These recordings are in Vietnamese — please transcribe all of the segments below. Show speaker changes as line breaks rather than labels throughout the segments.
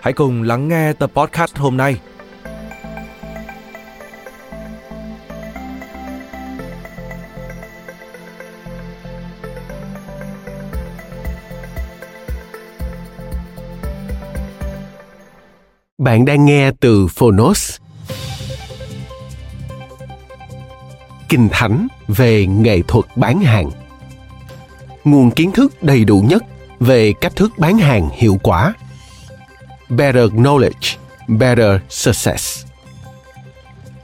hãy cùng lắng nghe tập podcast hôm nay.
Bạn đang nghe từ Phonos. Kinh Thánh về nghệ thuật bán hàng. Nguồn kiến thức đầy đủ nhất về cách thức bán hàng hiệu quả. Better Knowledge, Better Success.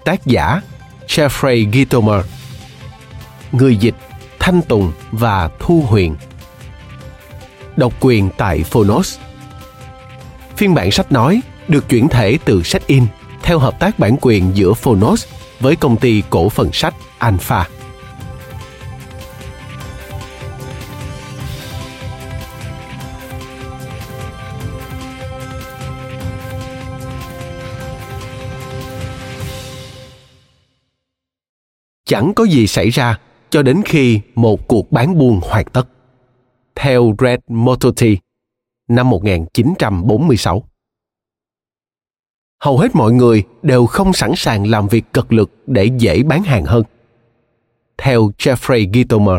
Tác giả Jeffrey Gitomer Người dịch Thanh Tùng và Thu Huyền Độc quyền tại Phonos Phiên bản sách nói được chuyển thể từ sách in theo hợp tác bản quyền giữa Phonos với công ty cổ phần sách Alpha. Chẳng có gì xảy ra cho đến khi một cuộc bán buôn hoàn tất. Theo Red Mototti, năm 1946 hầu hết mọi người đều không sẵn sàng làm việc cật lực để dễ bán hàng hơn. Theo Jeffrey Gitomer,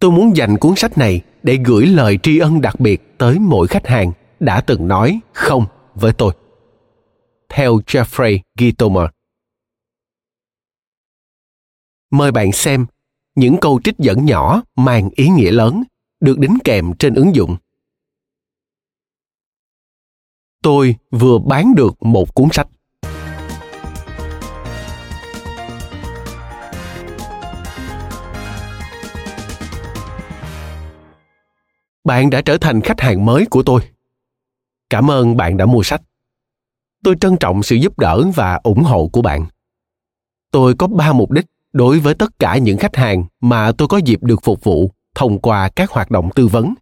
tôi muốn dành cuốn sách này để gửi lời tri ân đặc biệt tới mỗi khách hàng đã từng nói không với tôi. Theo Jeffrey Gitomer. Mời bạn xem những câu trích dẫn nhỏ mang ý nghĩa lớn được đính kèm trên ứng dụng. Tôi vừa bán được một cuốn sách. Bạn đã trở thành khách hàng mới của tôi. Cảm ơn bạn đã mua sách. Tôi trân trọng sự giúp đỡ và ủng hộ của bạn. Tôi có ba mục đích đối với tất cả những khách hàng mà tôi có dịp được phục vụ thông qua các hoạt động tư vấn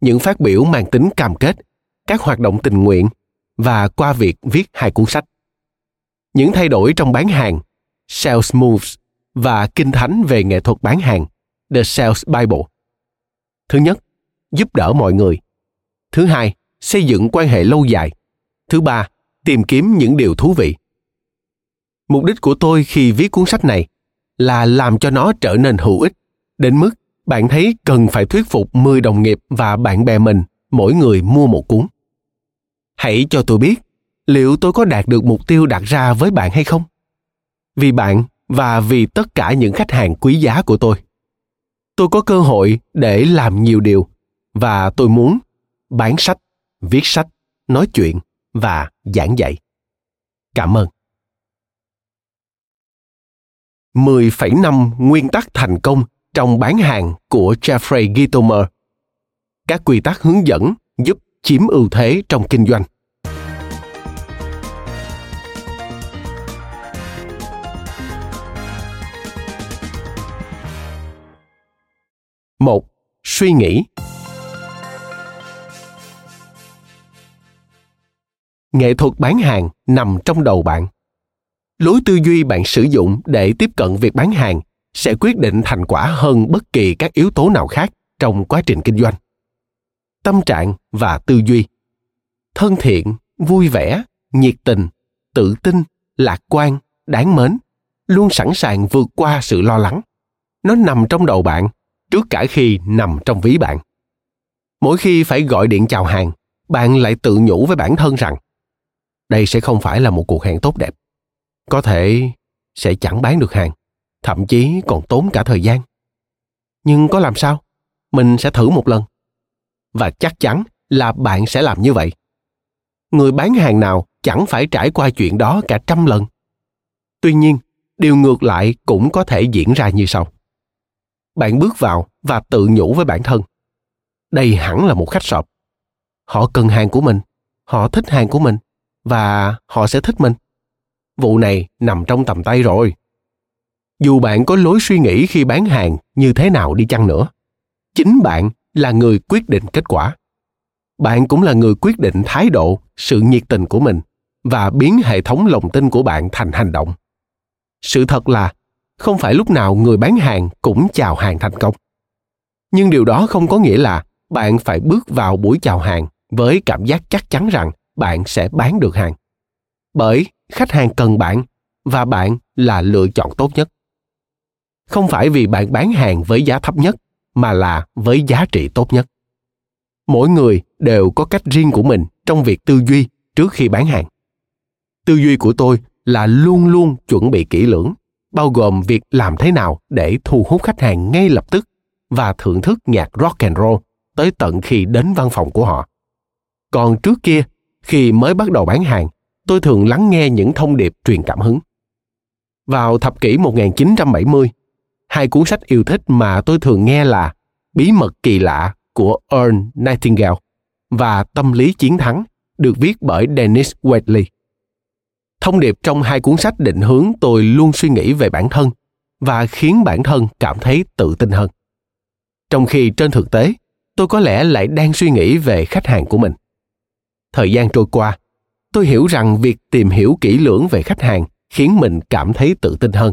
những phát biểu mang tính cam kết các hoạt động tình nguyện và qua việc viết hai cuốn sách. Những thay đổi trong bán hàng, Sales Moves và Kinh Thánh về nghệ thuật bán hàng, The Sales Bible. Thứ nhất, giúp đỡ mọi người. Thứ hai, xây dựng quan hệ lâu dài. Thứ ba, tìm kiếm những điều thú vị. Mục đích của tôi khi viết cuốn sách này là làm cho nó trở nên hữu ích, đến mức bạn thấy cần phải thuyết phục 10 đồng nghiệp và bạn bè mình mỗi người mua một cuốn. Hãy cho tôi biết liệu tôi có đạt được mục tiêu đặt ra với bạn hay không? Vì bạn và vì tất cả những khách hàng quý giá của tôi. Tôi có cơ hội để làm nhiều điều và tôi muốn bán sách viết sách nói chuyện và giảng dạy. Cảm ơn. 10,5 nguyên tắc thành công trong bán hàng của Jeffrey Gitomer. Các quy tắc hướng dẫn giúp chiếm ưu thế trong kinh doanh. Một, suy nghĩ. Nghệ thuật bán hàng nằm trong đầu bạn. Lối tư duy bạn sử dụng để tiếp cận việc bán hàng sẽ quyết định thành quả hơn bất kỳ các yếu tố nào khác trong quá trình kinh doanh. Tâm trạng và tư duy. Thân thiện, vui vẻ, nhiệt tình, tự tin, lạc quan, đáng mến luôn sẵn sàng vượt qua sự lo lắng. Nó nằm trong đầu bạn trước cả khi nằm trong ví bạn. Mỗi khi phải gọi điện chào hàng, bạn lại tự nhủ với bản thân rằng đây sẽ không phải là một cuộc hẹn tốt đẹp có thể sẽ chẳng bán được hàng, thậm chí còn tốn cả thời gian. Nhưng có làm sao? Mình sẽ thử một lần. Và chắc chắn là bạn sẽ làm như vậy. Người bán hàng nào chẳng phải trải qua chuyện đó cả trăm lần. Tuy nhiên, điều ngược lại cũng có thể diễn ra như sau. Bạn bước vào và tự nhủ với bản thân, đây hẳn là một khách sọp họ cần hàng của mình, họ thích hàng của mình và họ sẽ thích mình vụ này nằm trong tầm tay rồi. Dù bạn có lối suy nghĩ khi bán hàng như thế nào đi chăng nữa, chính bạn là người quyết định kết quả. Bạn cũng là người quyết định thái độ, sự nhiệt tình của mình và biến hệ thống lòng tin của bạn thành hành động. Sự thật là, không phải lúc nào người bán hàng cũng chào hàng thành công. Nhưng điều đó không có nghĩa là bạn phải bước vào buổi chào hàng với cảm giác chắc chắn rằng bạn sẽ bán được hàng bởi khách hàng cần bạn và bạn là lựa chọn tốt nhất. Không phải vì bạn bán hàng với giá thấp nhất mà là với giá trị tốt nhất. Mỗi người đều có cách riêng của mình trong việc tư duy trước khi bán hàng. Tư duy của tôi là luôn luôn chuẩn bị kỹ lưỡng bao gồm việc làm thế nào để thu hút khách hàng ngay lập tức và thưởng thức nhạc rock and roll tới tận khi đến văn phòng của họ. Còn trước kia, khi mới bắt đầu bán hàng, tôi thường lắng nghe những thông điệp truyền cảm hứng. Vào thập kỷ 1970, hai cuốn sách yêu thích mà tôi thường nghe là Bí mật kỳ lạ của Earl Nightingale và Tâm lý chiến thắng được viết bởi Dennis Waitley. Thông điệp trong hai cuốn sách định hướng tôi luôn suy nghĩ về bản thân và khiến bản thân cảm thấy tự tin hơn. Trong khi trên thực tế, tôi có lẽ lại đang suy nghĩ về khách hàng của mình. Thời gian trôi qua, tôi hiểu rằng việc tìm hiểu kỹ lưỡng về khách hàng khiến mình cảm thấy tự tin hơn.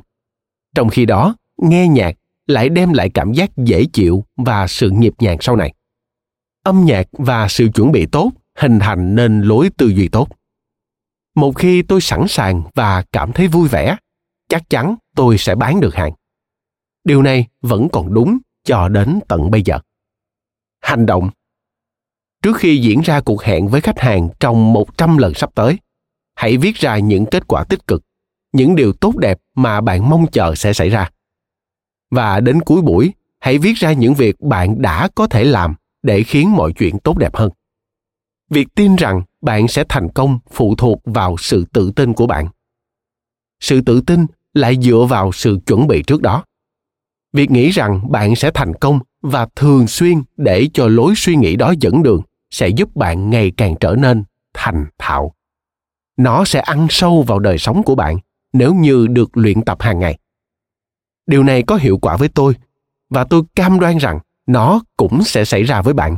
Trong khi đó, nghe nhạc lại đem lại cảm giác dễ chịu và sự nhịp nhàng sau này. Âm nhạc và sự chuẩn bị tốt hình thành nên lối tư duy tốt một khi tôi sẵn sàng và cảm thấy vui vẻ chắc chắn tôi sẽ bán được hàng điều này vẫn còn đúng cho đến tận bây giờ hành động trước khi diễn ra cuộc hẹn với khách hàng trong 100 lần sắp tới, hãy viết ra những kết quả tích cực, những điều tốt đẹp mà bạn mong chờ sẽ xảy ra. Và đến cuối buổi, hãy viết ra những việc bạn đã có thể làm để khiến mọi chuyện tốt đẹp hơn. Việc tin rằng bạn sẽ thành công phụ thuộc vào sự tự tin của bạn. Sự tự tin lại dựa vào sự chuẩn bị trước đó. Việc nghĩ rằng bạn sẽ thành công và thường xuyên để cho lối suy nghĩ đó dẫn đường sẽ giúp bạn ngày càng trở nên thành thạo. Nó sẽ ăn sâu vào đời sống của bạn nếu như được luyện tập hàng ngày. Điều này có hiệu quả với tôi, và tôi cam đoan rằng nó cũng sẽ xảy ra với bạn.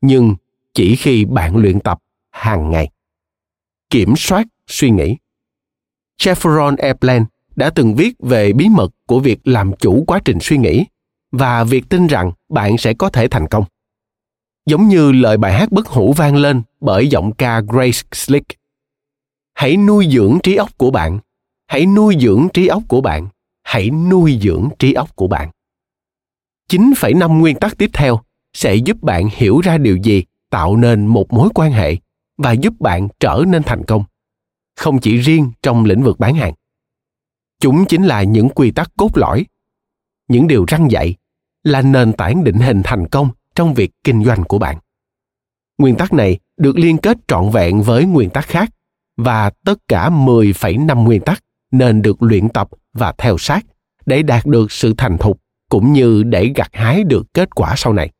Nhưng chỉ khi bạn luyện tập hàng ngày. Kiểm soát suy nghĩ. Chevron airplane đã từng viết về bí mật của việc làm chủ quá trình suy nghĩ và việc tin rằng bạn sẽ có thể thành công giống như lời bài hát bất hủ vang lên bởi giọng ca grace slick. Hãy nuôi dưỡng trí óc của bạn. Hãy nuôi dưỡng trí óc của bạn. Hãy nuôi dưỡng trí óc của bạn. 9,5 nguyên tắc tiếp theo sẽ giúp bạn hiểu ra điều gì tạo nên một mối quan hệ và giúp bạn trở nên thành công không chỉ riêng trong lĩnh vực bán hàng. Chúng chính là những quy tắc cốt lõi. Những điều răng dạy là nền tảng định hình thành công trong việc kinh doanh của bạn. Nguyên tắc này được liên kết trọn vẹn với nguyên tắc khác và tất cả 10,5 nguyên tắc nên được luyện tập và theo sát để đạt được sự thành thục cũng như để gặt hái được kết quả sau này.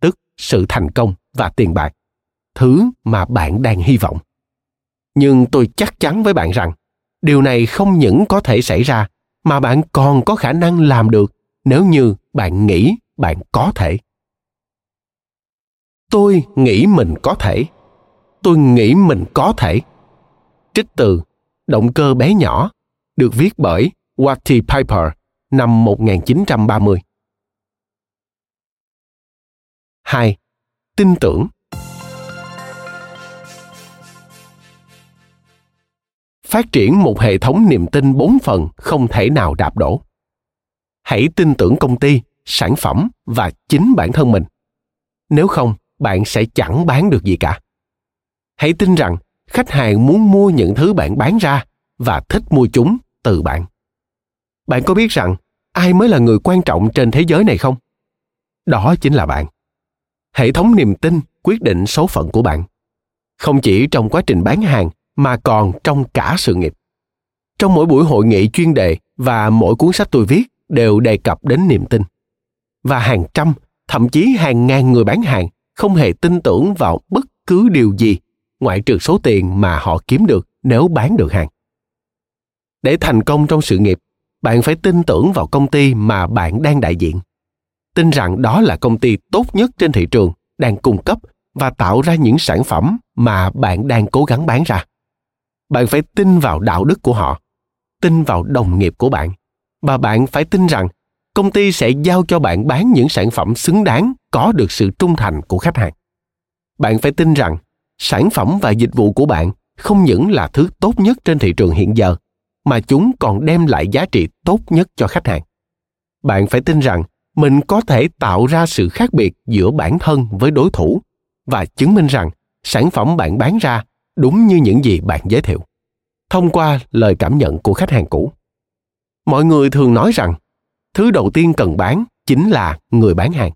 Tức sự thành công và tiền bạc thứ mà bạn đang hy vọng. Nhưng tôi chắc chắn với bạn rằng điều này không những có thể xảy ra mà bạn còn có khả năng làm được nếu như bạn nghĩ bạn có thể tôi nghĩ mình có thể. Tôi nghĩ mình có thể. Trích từ động cơ bé nhỏ, được viết bởi Watty Piper năm 1930. 2 tin tưởng. Phát triển một hệ thống niềm tin bốn phần không thể nào đạp đổ. Hãy tin tưởng công ty, sản phẩm và chính bản thân mình. Nếu không bạn sẽ chẳng bán được gì cả. Hãy tin rằng, khách hàng muốn mua những thứ bạn bán ra và thích mua chúng từ bạn. Bạn có biết rằng, ai mới là người quan trọng trên thế giới này không? Đó chính là bạn. Hệ thống niềm tin, quyết định số phận của bạn. Không chỉ trong quá trình bán hàng, mà còn trong cả sự nghiệp. Trong mỗi buổi hội nghị chuyên đề và mỗi cuốn sách tôi viết đều đề cập đến niềm tin. Và hàng trăm, thậm chí hàng ngàn người bán hàng không hề tin tưởng vào bất cứ điều gì ngoại trừ số tiền mà họ kiếm được nếu bán được hàng. Để thành công trong sự nghiệp, bạn phải tin tưởng vào công ty mà bạn đang đại diện. Tin rằng đó là công ty tốt nhất trên thị trường, đang cung cấp và tạo ra những sản phẩm mà bạn đang cố gắng bán ra. Bạn phải tin vào đạo đức của họ, tin vào đồng nghiệp của bạn và bạn phải tin rằng công ty sẽ giao cho bạn bán những sản phẩm xứng đáng, có được sự trung thành của khách hàng. Bạn phải tin rằng, sản phẩm và dịch vụ của bạn không những là thứ tốt nhất trên thị trường hiện giờ, mà chúng còn đem lại giá trị tốt nhất cho khách hàng. Bạn phải tin rằng, mình có thể tạo ra sự khác biệt giữa bản thân với đối thủ và chứng minh rằng sản phẩm bạn bán ra đúng như những gì bạn giới thiệu, thông qua lời cảm nhận của khách hàng cũ. Mọi người thường nói rằng thứ đầu tiên cần bán chính là người bán hàng.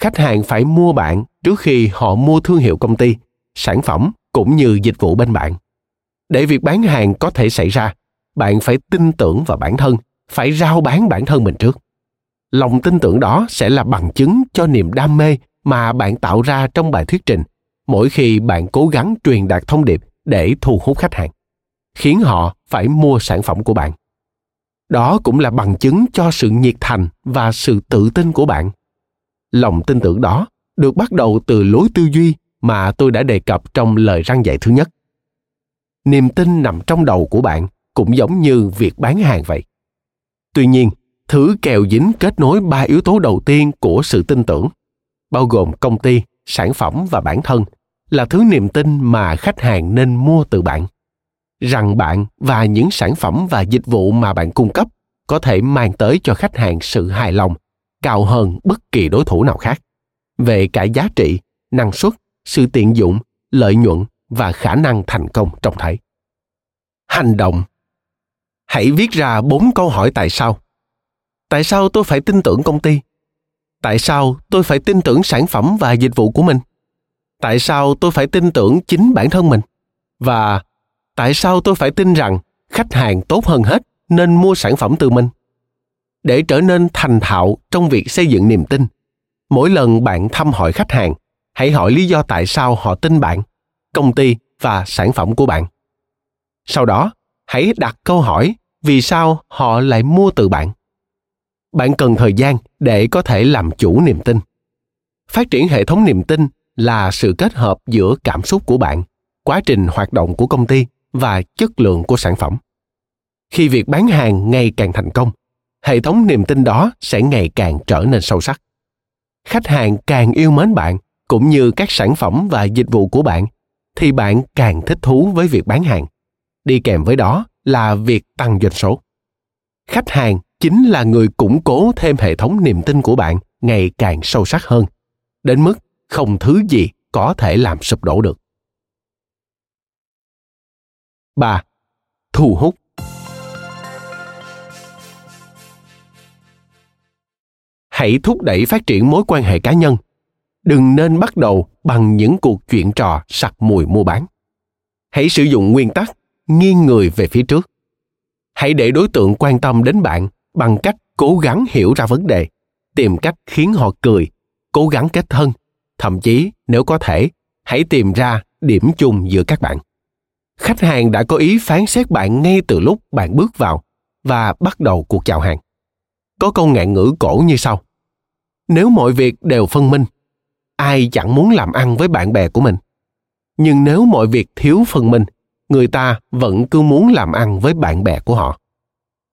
Khách hàng phải mua bạn trước khi họ mua thương hiệu công ty, sản phẩm cũng như dịch vụ bên bạn. Để việc bán hàng có thể xảy ra, bạn phải tin tưởng vào bản thân, phải rao bán bản thân mình trước. Lòng tin tưởng đó sẽ là bằng chứng cho niềm đam mê mà bạn tạo ra trong bài thuyết trình, mỗi khi bạn cố gắng truyền đạt thông điệp để thu hút khách hàng, khiến họ phải mua sản phẩm của bạn đó cũng là bằng chứng cho sự nhiệt thành và sự tự tin của bạn. Lòng tin tưởng đó được bắt đầu từ lối tư duy mà tôi đã đề cập trong lời răng dạy thứ nhất. Niềm tin nằm trong đầu của bạn cũng giống như việc bán hàng vậy. Tuy nhiên, thứ kèo dính kết nối ba yếu tố đầu tiên của sự tin tưởng, bao gồm công ty, sản phẩm và bản thân, là thứ niềm tin mà khách hàng nên mua từ bạn rằng bạn và những sản phẩm và dịch vụ mà bạn cung cấp có thể mang tới cho khách hàng sự hài lòng, cao hơn bất kỳ đối thủ nào khác. Về cả giá trị, năng suất, sự tiện dụng, lợi nhuận và khả năng thành công trông thấy hành động. Hãy viết ra bốn câu hỏi tại sao. Tại sao tôi phải tin tưởng công ty? Tại sao tôi phải tin tưởng sản phẩm và dịch vụ của mình? Tại sao tôi phải tin tưởng chính bản thân mình? Và tại sao tôi phải tin rằng khách hàng tốt hơn hết nên mua sản phẩm từ mình? Để trở nên thành thạo trong việc xây dựng niềm tin, mỗi lần bạn thăm hỏi khách hàng, hãy hỏi lý do tại sao họ tin bạn, công ty và sản phẩm của bạn. Sau đó, hãy đặt câu hỏi vì sao họ lại mua từ bạn. Bạn cần thời gian để có thể làm chủ niềm tin. Phát triển hệ thống niềm tin là sự kết hợp giữa cảm xúc của bạn, quá trình hoạt động của công ty và chất lượng của sản phẩm. Khi việc bán hàng ngày càng thành công, hệ thống niềm tin đó sẽ ngày càng trở nên sâu sắc. Khách hàng càng yêu mến bạn, cũng như các sản phẩm và dịch vụ của bạn, thì bạn càng thích thú với việc bán hàng. Đi kèm với đó là việc tăng doanh số. Khách hàng chính là người củng cố thêm hệ thống niềm tin của bạn ngày càng sâu sắc hơn, đến mức không thứ gì có thể làm sụp đổ được. 3. Thu hút Hãy thúc đẩy phát triển mối quan hệ cá nhân. Đừng nên bắt đầu bằng những cuộc chuyện trò sặc mùi mua bán. Hãy sử dụng nguyên tắc nghiêng người về phía trước. Hãy để đối tượng quan tâm đến bạn bằng cách cố gắng hiểu ra vấn đề, tìm cách khiến họ cười, cố gắng kết thân, thậm chí nếu có thể, hãy tìm ra điểm chung giữa các bạn khách hàng đã có ý phán xét bạn ngay từ lúc bạn bước vào và bắt đầu cuộc chào hàng. Có câu ngạn ngữ cổ như sau. Nếu mọi việc đều phân minh, ai chẳng muốn làm ăn với bạn bè của mình. Nhưng nếu mọi việc thiếu phân minh, người ta vẫn cứ muốn làm ăn với bạn bè của họ.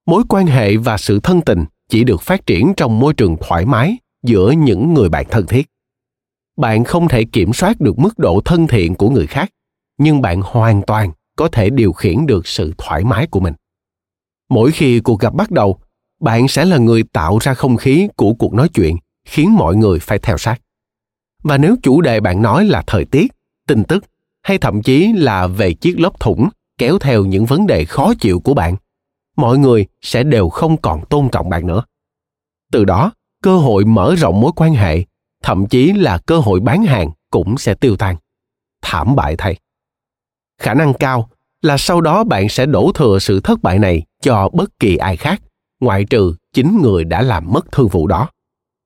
Mối quan hệ và sự thân tình chỉ được phát triển trong môi trường thoải mái giữa những người bạn thân thiết. Bạn không thể kiểm soát được mức độ thân thiện của người khác nhưng bạn hoàn toàn có thể điều khiển được sự thoải mái của mình. Mỗi khi cuộc gặp bắt đầu, bạn sẽ là người tạo ra không khí của cuộc nói chuyện, khiến mọi người phải theo sát. Và nếu chủ đề bạn nói là thời tiết, tin tức, hay thậm chí là về chiếc lốp thủng kéo theo những vấn đề khó chịu của bạn, mọi người sẽ đều không còn tôn trọng bạn nữa. Từ đó, cơ hội mở rộng mối quan hệ, thậm chí là cơ hội bán hàng cũng sẽ tiêu tan. Thảm bại thay khả năng cao là sau đó bạn sẽ đổ thừa sự thất bại này cho bất kỳ ai khác, ngoại trừ chính người đã làm mất thương vụ đó.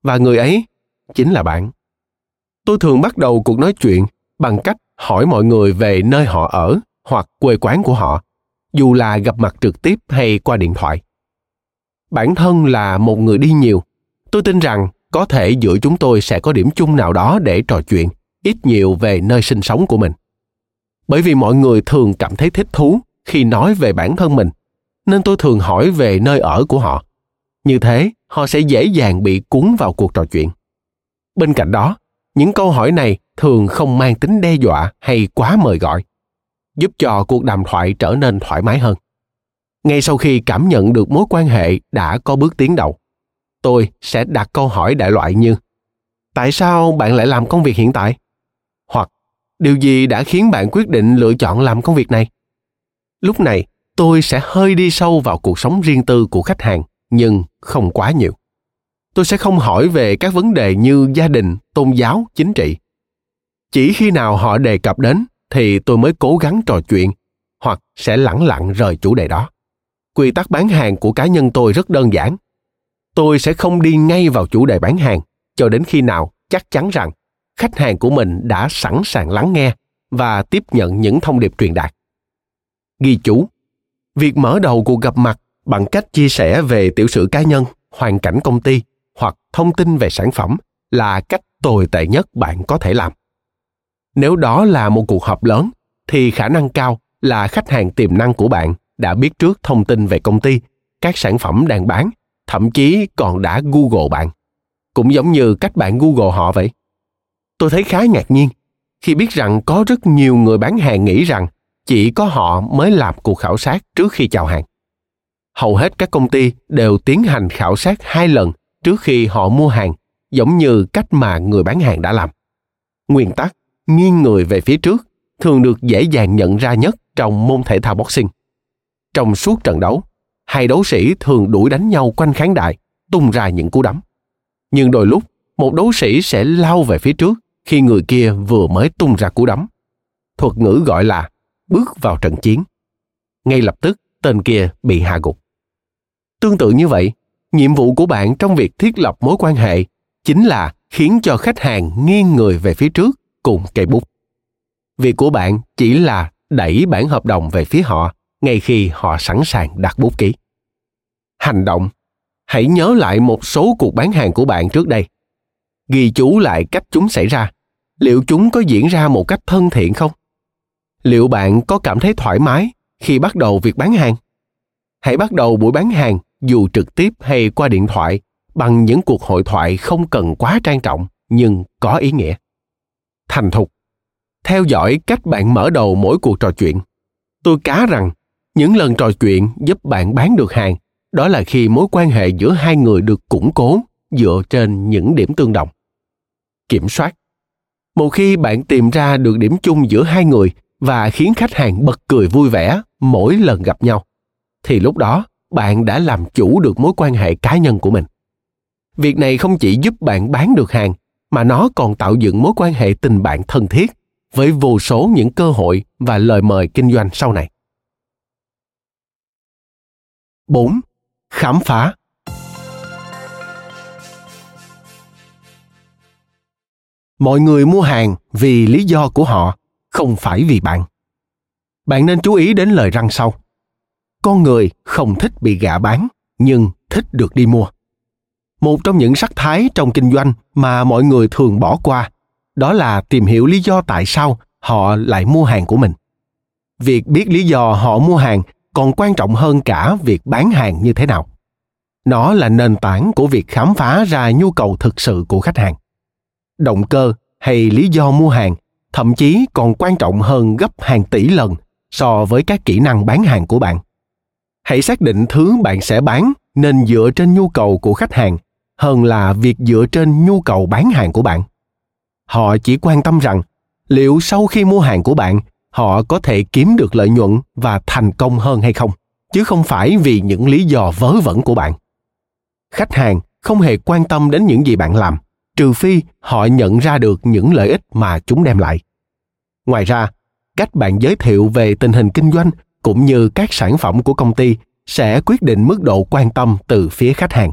Và người ấy chính là bạn. Tôi thường bắt đầu cuộc nói chuyện bằng cách hỏi mọi người về nơi họ ở hoặc quê quán của họ, dù là gặp mặt trực tiếp hay qua điện thoại. Bản thân là một người đi nhiều, tôi tin rằng có thể giữa chúng tôi sẽ có điểm chung nào đó để trò chuyện, ít nhiều về nơi sinh sống của mình bởi vì mọi người thường cảm thấy thích thú khi nói về bản thân mình, nên tôi thường hỏi về nơi ở của họ. Như thế, họ sẽ dễ dàng bị cuốn vào cuộc trò chuyện. Bên cạnh đó, những câu hỏi này thường không mang tính đe dọa hay quá mời gọi, giúp cho cuộc đàm thoại trở nên thoải mái hơn. Ngay sau khi cảm nhận được mối quan hệ đã có bước tiến đầu, tôi sẽ đặt câu hỏi đại loại như, tại sao bạn lại làm công việc hiện tại? Điều gì đã khiến bạn quyết định lựa chọn làm công việc này? Lúc này, tôi sẽ hơi đi sâu vào cuộc sống riêng tư của khách hàng, nhưng không quá nhiều. Tôi sẽ không hỏi về các vấn đề như gia đình, tôn giáo, chính trị. Chỉ khi nào họ đề cập đến thì tôi mới cố gắng trò chuyện, hoặc sẽ lẳng lặng rời chủ đề đó. Quy tắc bán hàng của cá nhân tôi rất đơn giản. Tôi sẽ không đi ngay vào chủ đề bán hàng, cho đến khi nào chắc chắn rằng khách hàng của mình đã sẵn sàng lắng nghe và tiếp nhận những thông điệp truyền đạt. Ghi chú, việc mở đầu cuộc gặp mặt bằng cách chia sẻ về tiểu sử cá nhân, hoàn cảnh công ty hoặc thông tin về sản phẩm là cách tồi tệ nhất bạn có thể làm. Nếu đó là một cuộc họp lớn, thì khả năng cao là khách hàng tiềm năng của bạn đã biết trước thông tin về công ty, các sản phẩm đang bán, thậm chí còn đã google bạn. Cũng giống như cách bạn google họ vậy tôi thấy khá ngạc nhiên khi biết rằng có rất nhiều người bán hàng nghĩ rằng chỉ có họ mới làm cuộc khảo sát trước khi chào hàng. Hầu hết các công ty đều tiến hành khảo sát hai lần trước khi họ mua hàng, giống như cách mà người bán hàng đã làm. Nguyên tắc, nghiêng người về phía trước thường được dễ dàng nhận ra nhất trong môn thể thao boxing. Trong suốt trận đấu, hai đấu sĩ thường đuổi đánh nhau quanh khán đài, tung ra những cú đấm. Nhưng đôi lúc, một đấu sĩ sẽ lao về phía trước khi người kia vừa mới tung ra cú đấm. Thuật ngữ gọi là bước vào trận chiến. Ngay lập tức, tên kia bị hạ gục. Tương tự như vậy, nhiệm vụ của bạn trong việc thiết lập mối quan hệ chính là khiến cho khách hàng nghiêng người về phía trước cùng cây bút. Việc của bạn chỉ là đẩy bản hợp đồng về phía họ ngay khi họ sẵn sàng đặt bút ký. Hành động. Hãy nhớ lại một số cuộc bán hàng của bạn trước đây ghi chú lại cách chúng xảy ra. Liệu chúng có diễn ra một cách thân thiện không? Liệu bạn có cảm thấy thoải mái khi bắt đầu việc bán hàng? Hãy bắt đầu buổi bán hàng dù trực tiếp hay qua điện thoại bằng những cuộc hội thoại không cần quá trang trọng nhưng có ý nghĩa. Thành thục. Theo dõi cách bạn mở đầu mỗi cuộc trò chuyện. Tôi cá rằng những lần trò chuyện giúp bạn bán được hàng, đó là khi mối quan hệ giữa hai người được củng cố dựa trên những điểm tương đồng kiểm soát một khi bạn tìm ra được điểm chung giữa hai người và khiến khách hàng bật cười vui vẻ mỗi lần gặp nhau, thì lúc đó bạn đã làm chủ được mối quan hệ cá nhân của mình việc này không chỉ giúp bạn bán được hàng, mà nó còn tạo dựng mối quan hệ tình bạn thân thiết với vô số những cơ hội và lời mời kinh doanh sau này. 4. Khám phá Mọi người mua hàng vì lý do của họ, không phải vì bạn. Bạn nên chú ý đến lời răng sau. Con người không thích bị gạ bán, nhưng thích được đi mua một trong những sắc thái trong kinh doanh mà mọi người thường bỏ qua đó là tìm hiểu lý do tại sao họ lại mua hàng của mình việc biết lý do họ mua hàng còn quan trọng hơn cả việc bán hàng như thế nào nó là nền tảng của việc khám phá ra nhu cầu thực sự của khách hàng động cơ hay lý do mua hàng, thậm chí còn quan trọng hơn gấp hàng tỷ lần so với các kỹ năng bán hàng của bạn. Hãy xác định thứ bạn sẽ bán nên dựa trên nhu cầu của khách hàng hơn là việc dựa trên nhu cầu bán hàng của bạn. Họ chỉ quan tâm rằng liệu sau khi mua hàng của bạn, họ có thể kiếm được lợi nhuận và thành công hơn hay không, chứ không phải vì những lý do vớ vẩn của bạn. Khách hàng không hề quan tâm đến những gì bạn làm trừ phi họ nhận ra được những lợi ích mà chúng đem lại. Ngoài ra, cách bạn giới thiệu về tình hình kinh doanh cũng như các sản phẩm của công ty sẽ quyết định mức độ quan tâm từ phía khách hàng.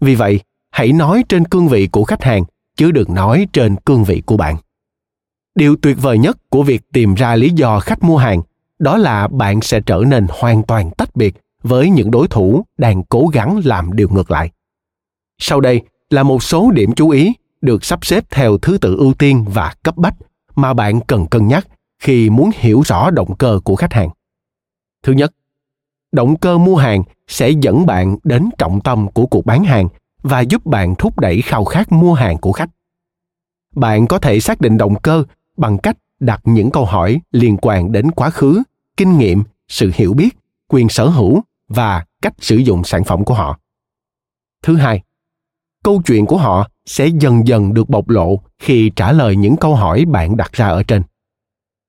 Vì vậy, hãy nói trên cương vị của khách hàng chứ đừng nói trên cương vị của bạn. Điều tuyệt vời nhất của việc tìm ra lý do khách mua hàng đó là bạn sẽ trở nên hoàn toàn tách biệt với những đối thủ đang cố gắng làm điều ngược lại. Sau đây là một số điểm chú ý được sắp xếp theo thứ tự ưu tiên và cấp bách mà bạn cần cân nhắc khi muốn hiểu rõ động cơ của khách hàng. Thứ nhất, động cơ mua hàng sẽ dẫn bạn đến trọng tâm của cuộc bán hàng và giúp bạn thúc đẩy khao khát mua hàng của khách. Bạn có thể xác định động cơ bằng cách đặt những câu hỏi liên quan đến quá khứ, kinh nghiệm, sự hiểu biết, quyền sở hữu và cách sử dụng sản phẩm của họ. Thứ hai câu chuyện của họ sẽ dần dần được bộc lộ khi trả lời những câu hỏi bạn đặt ra ở trên.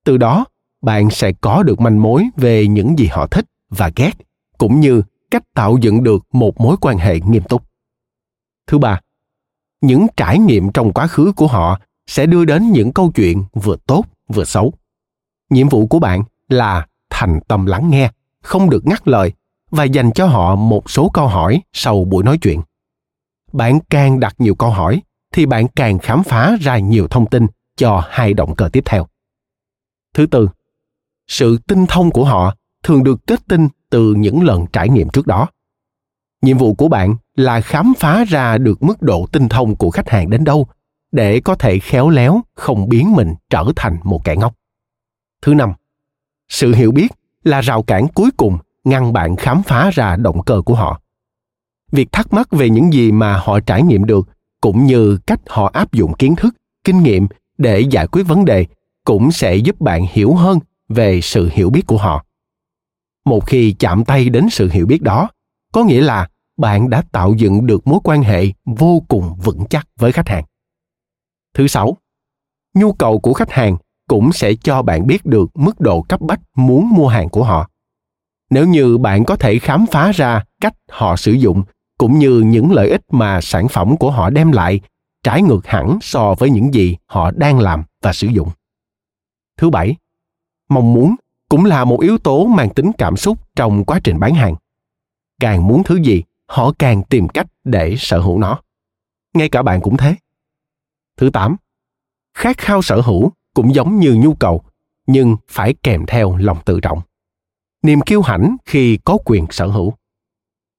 Từ đó, bạn sẽ có được manh mối về những gì họ thích và ghét, cũng như cách tạo dựng được một mối quan hệ nghiêm túc. Thứ ba, những trải nghiệm trong quá khứ của họ sẽ đưa đến những câu chuyện vừa tốt, vừa xấu. Nhiệm vụ của bạn là thành tâm lắng nghe, không được ngắt lời và dành cho họ một số câu hỏi sau buổi nói chuyện bạn càng đặt nhiều câu hỏi, thì bạn càng khám phá ra nhiều thông tin cho hai động cơ tiếp theo. Thứ tư, sự tinh thông của họ thường được kết tinh từ những lần trải nghiệm trước đó. Nhiệm vụ của bạn là khám phá ra được mức độ tinh thông của khách hàng đến đâu để có thể khéo léo không biến mình trở thành một kẻ ngốc. Thứ năm, sự hiểu biết là rào cản cuối cùng ngăn bạn khám phá ra động cơ của họ việc thắc mắc về những gì mà họ trải nghiệm được, cũng như cách họ áp dụng kiến thức, kinh nghiệm để giải quyết vấn đề, cũng sẽ giúp bạn hiểu hơn về sự hiểu biết của họ. Một khi chạm tay đến sự hiểu biết đó, có nghĩa là bạn đã tạo dựng được mối quan hệ vô cùng vững chắc với khách hàng. Thứ sáu, nhu cầu của khách hàng cũng sẽ cho bạn biết được mức độ cấp bách muốn mua hàng của họ. Nếu như bạn có thể khám phá ra cách họ sử dụng cũng như những lợi ích mà sản phẩm của họ đem lại, trái ngược hẳn so với những gì họ đang làm và sử dụng. Thứ bảy, mong muốn cũng là một yếu tố mang tính cảm xúc trong quá trình bán hàng. Càng muốn thứ gì, họ càng tìm cách để sở hữu nó. Ngay cả bạn cũng thế. Thứ tám, khát khao sở hữu cũng giống như nhu cầu, nhưng phải kèm theo lòng tự trọng. Niềm kiêu hãnh khi có quyền sở hữu.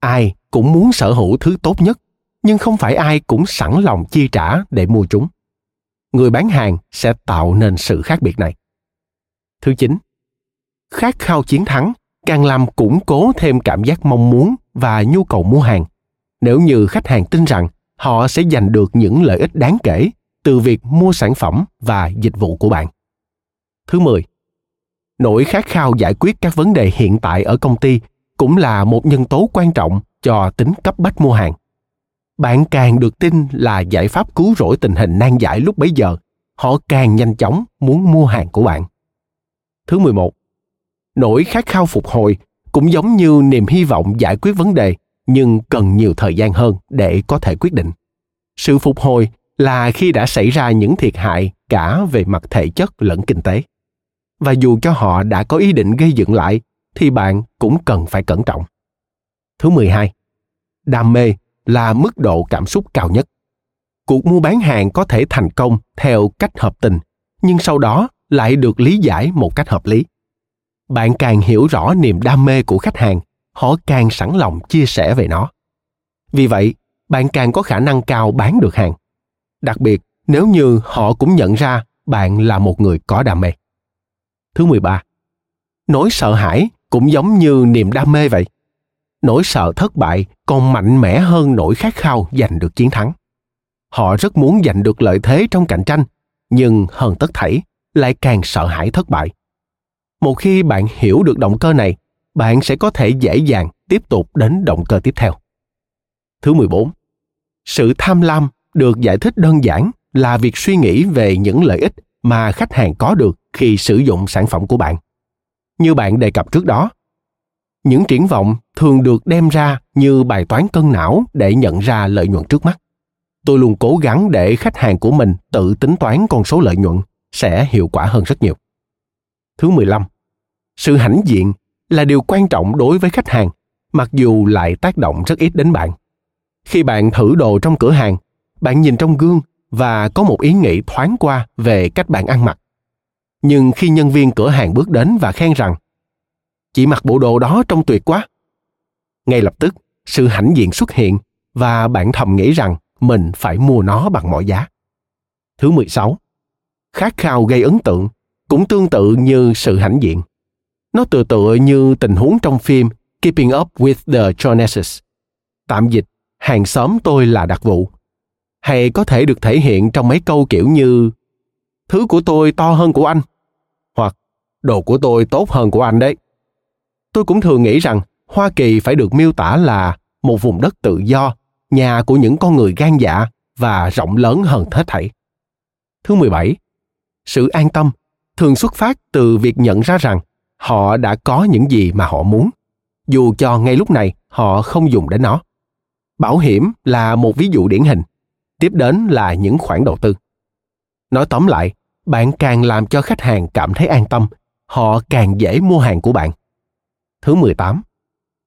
Ai cũng muốn sở hữu thứ tốt nhất, nhưng không phải ai cũng sẵn lòng chi trả để mua chúng người bán hàng sẽ tạo nên sự khác biệt này thứ chín, khát khao chiến thắng càng làm củng cố thêm cảm giác mong muốn và nhu cầu mua hàng nếu như khách hàng tin rằng họ sẽ giành được những lợi ích đáng kể từ việc mua sản phẩm và dịch vụ của bạn. Thứ 10. Nỗi khát khao giải quyết các vấn đề hiện tại ở công ty cũng là một nhân tố quan trọng cho tính cấp bách mua hàng. Bạn càng được tin là giải pháp cứu rỗi tình hình nan giải lúc bấy giờ, họ càng nhanh chóng muốn mua hàng của bạn. Thứ 11. Nỗi khát khao phục hồi cũng giống như niềm hy vọng giải quyết vấn đề nhưng cần nhiều thời gian hơn để có thể quyết định. Sự phục hồi là khi đã xảy ra những thiệt hại cả về mặt thể chất lẫn kinh tế. Và dù cho họ đã có ý định gây dựng lại thì bạn cũng cần phải cẩn trọng. Thứ 12. Đam mê là mức độ cảm xúc cao nhất. Cuộc mua bán hàng có thể thành công theo cách hợp tình, nhưng sau đó lại được lý giải một cách hợp lý. Bạn càng hiểu rõ niềm đam mê của khách hàng, họ càng sẵn lòng chia sẻ về nó. Vì vậy, bạn càng có khả năng cao bán được hàng. Đặc biệt, nếu như họ cũng nhận ra bạn là một người có đam mê. Thứ 13. Nỗi sợ hãi cũng giống như niềm đam mê vậy. Nỗi sợ thất bại còn mạnh mẽ hơn nỗi khát khao giành được chiến thắng. Họ rất muốn giành được lợi thế trong cạnh tranh, nhưng hơn tất thảy lại càng sợ hãi thất bại. Một khi bạn hiểu được động cơ này, bạn sẽ có thể dễ dàng tiếp tục đến động cơ tiếp theo. Thứ 14 sự tham lam được giải thích đơn giản là việc suy nghĩ về những lợi ích mà khách hàng có được khi sử dụng sản phẩm của bạn như bạn đề cập trước đó những triển vọng thường được đem ra như bài toán cân não để nhận ra lợi nhuận trước mắt tôi luôn cố gắng để khách hàng của mình tự tính toán con số lợi nhuận sẽ hiệu quả hơn rất nhiều. Thứ 15. Sự hãnh diện là điều quan trọng đối với khách hàng, mặc dù lại tác động rất ít đến bạn. Khi bạn thử đồ trong cửa hàng, bạn nhìn trong gương và có một ý nghĩ thoáng qua về cách bạn ăn mặc. Nhưng khi nhân viên cửa hàng bước đến và khen rằng chị mặc bộ đồ đó trông tuyệt quá. Ngay lập tức, sự hãnh diện xuất hiện và bạn thầm nghĩ rằng mình phải mua nó bằng mọi giá. Thứ 16. Khát khao gây ấn tượng cũng tương tự như sự hãnh diện. Nó tựa tựa như tình huống trong phim Keeping Up with the Joneses. Tạm dịch, hàng xóm tôi là đặc vụ. Hay có thể được thể hiện trong mấy câu kiểu như Thứ của tôi to hơn của anh. Hoặc Đồ của tôi tốt hơn của anh đấy. Tôi cũng thường nghĩ rằng Hoa Kỳ phải được miêu tả là một vùng đất tự do nhà của những con người gan dạ và rộng lớn hơn hết thảy. Thứ 17. Sự an tâm thường xuất phát từ việc nhận ra rằng họ đã có những gì mà họ muốn, dù cho ngay lúc này họ không dùng đến nó. Bảo hiểm là một ví dụ điển hình, tiếp đến là những khoản đầu tư. Nói tóm lại, bạn càng làm cho khách hàng cảm thấy an tâm, họ càng dễ mua hàng của bạn. Thứ 18.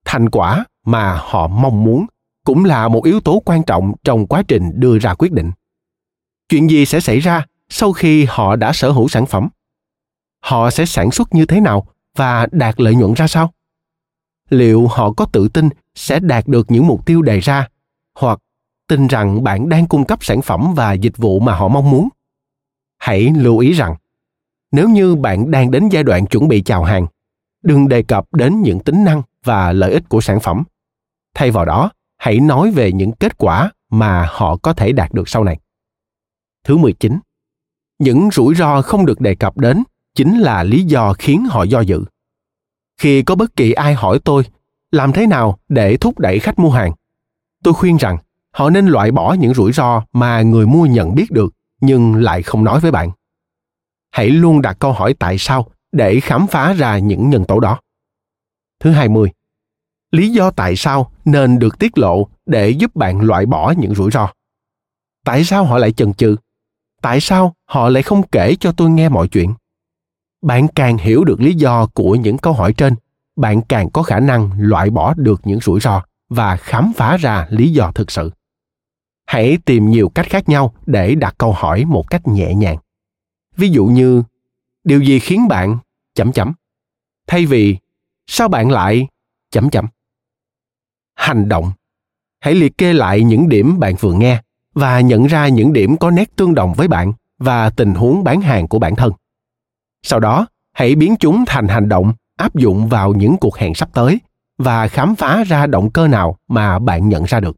Thành quả mà họ mong muốn cũng là một yếu tố quan trọng trong quá trình đưa ra quyết định chuyện gì sẽ xảy ra sau khi họ đã sở hữu sản phẩm họ sẽ sản xuất như thế nào và đạt lợi nhuận ra sao liệu họ có tự tin sẽ đạt được những mục tiêu đề ra hoặc tin rằng bạn đang cung cấp sản phẩm và dịch vụ mà họ mong muốn hãy lưu ý rằng nếu như bạn đang đến giai đoạn chuẩn bị chào hàng đừng đề cập đến những tính năng và lợi ích của sản phẩm thay vào đó hãy nói về những kết quả mà họ có thể đạt được sau này. Thứ 19. Những rủi ro không được đề cập đến chính là lý do khiến họ do dự. Khi có bất kỳ ai hỏi tôi làm thế nào để thúc đẩy khách mua hàng, tôi khuyên rằng họ nên loại bỏ những rủi ro mà người mua nhận biết được nhưng lại không nói với bạn. Hãy luôn đặt câu hỏi tại sao để khám phá ra những nhân tố đó. Thứ 20 lý do tại sao nên được tiết lộ để giúp bạn loại bỏ những rủi ro tại sao họ lại chần chừ tại sao họ lại không kể cho tôi nghe mọi chuyện bạn càng hiểu được lý do của những câu hỏi trên, bạn càng có khả năng loại bỏ được những rủi ro và khám phá ra lý do thực sự hãy tìm nhiều cách khác nhau để đặt câu hỏi một cách nhẹ nhàng. Ví dụ như, điều gì khiến bạn chấm chấm thay vì, sao bạn lại chấm chấm hành động. Hãy liệt kê lại những điểm bạn vừa nghe và nhận ra những điểm có nét tương đồng với bạn và tình huống bán hàng của bản thân. Sau đó, hãy biến chúng thành hành động áp dụng vào những cuộc hẹn sắp tới và khám phá ra động cơ nào mà bạn nhận ra được.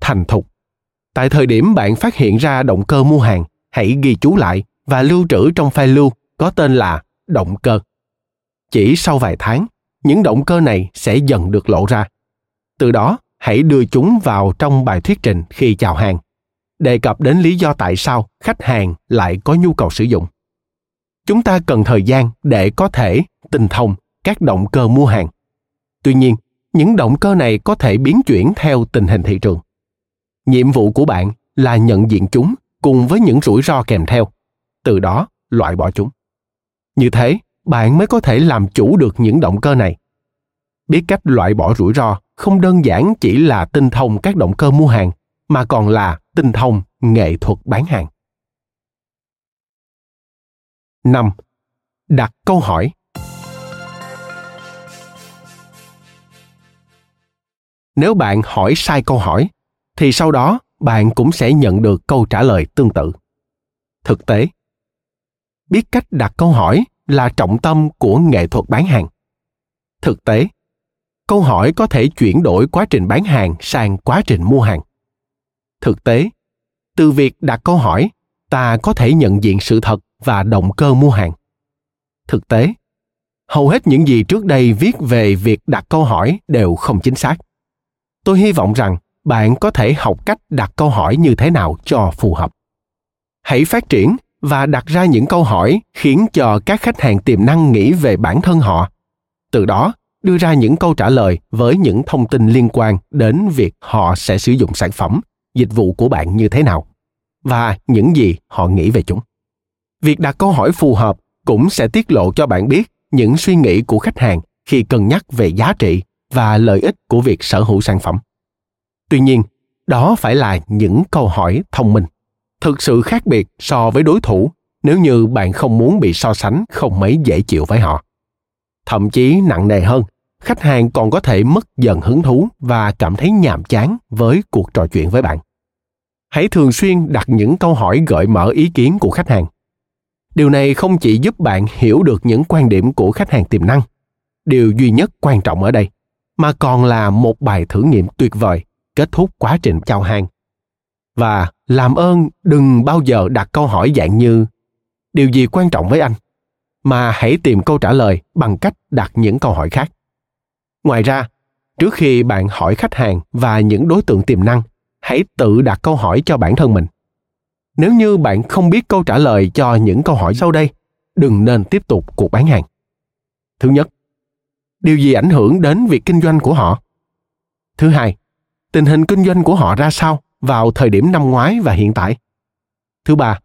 Thành thục tại thời điểm bạn phát hiện ra động cơ mua hàng, hãy ghi chú lại và lưu trữ trong file lưu có tên là động cơ. Chỉ sau vài tháng, những động cơ này sẽ dần được lộ ra. Từ đó, hãy đưa chúng vào trong bài thuyết trình khi chào hàng. Đề cập đến lý do tại sao khách hàng lại có nhu cầu sử dụng. Chúng ta cần thời gian để có thể tinh thông các động cơ mua hàng. Tuy nhiên, những động cơ này có thể biến chuyển theo tình hình thị trường nhiệm vụ của bạn là nhận diện chúng cùng với những rủi ro kèm theo từ đó, loại bỏ chúng như thế, bạn mới có thể làm chủ được những động cơ này biết cách loại bỏ rủi ro không đơn giản chỉ là tinh thông các động cơ mua hàng, mà còn là tinh thông nghệ thuật bán hàng. 5. Đặt câu hỏi. Nếu bạn hỏi sai câu hỏi thì sau đó bạn cũng sẽ nhận được câu trả lời tương tự. Thực tế, biết cách đặt câu hỏi là trọng tâm của nghệ thuật bán hàng. Thực tế, câu hỏi có thể chuyển đổi quá trình bán hàng sang quá trình mua hàng thực tế từ việc đặt câu hỏi ta có thể nhận diện sự thật và động cơ mua hàng thực tế hầu hết những gì trước đây viết về việc đặt câu hỏi đều không chính xác tôi hy vọng rằng bạn có thể học cách đặt câu hỏi như thế nào cho phù hợp? Hãy phát triển và đặt ra những câu hỏi khiến cho các khách hàng tiềm năng nghĩ về bản thân họ. Từ đó, đưa ra những câu trả lời với những thông tin liên quan đến việc họ sẽ sử dụng sản phẩm, dịch vụ của bạn như thế nào và những gì họ nghĩ về chúng. Việc đặt câu hỏi phù hợp cũng sẽ tiết lộ cho bạn biết những suy nghĩ của khách hàng khi cân nhắc về giá trị và lợi ích của việc sở hữu sản phẩm tuy nhiên, đó phải là những câu hỏi thông minh. Thực sự khác biệt so với đối thủ nếu như bạn không muốn bị so sánh không mấy dễ chịu với họ. Thậm chí nặng nề hơn, khách hàng còn có thể mất dần hứng thú và cảm thấy nhàm chán với cuộc trò chuyện với bạn. Hãy thường xuyên đặt những câu hỏi gợi mở ý kiến của khách hàng. Điều này không chỉ giúp bạn hiểu được những quan điểm của khách hàng tiềm năng, điều duy nhất quan trọng ở đây, mà còn là một bài thử nghiệm tuyệt vời kết thúc quá trình chào hàng. Và làm ơn đừng bao giờ đặt câu hỏi dạng như, điều gì quan trọng với anh? Mà hãy tìm câu trả lời bằng cách đặt những câu hỏi khác. Ngoài ra, trước khi bạn hỏi khách hàng và những đối tượng tiềm năng, hãy tự đặt câu hỏi cho bản thân mình. Nếu như bạn không biết câu trả lời cho những câu hỏi sau đây, đừng nên tiếp tục cuộc bán hàng. Thứ nhất, điều gì ảnh hưởng đến việc kinh doanh của họ? Thứ hai tình hình kinh doanh của họ ra sao vào thời điểm năm ngoái và hiện tại? Thứ ba,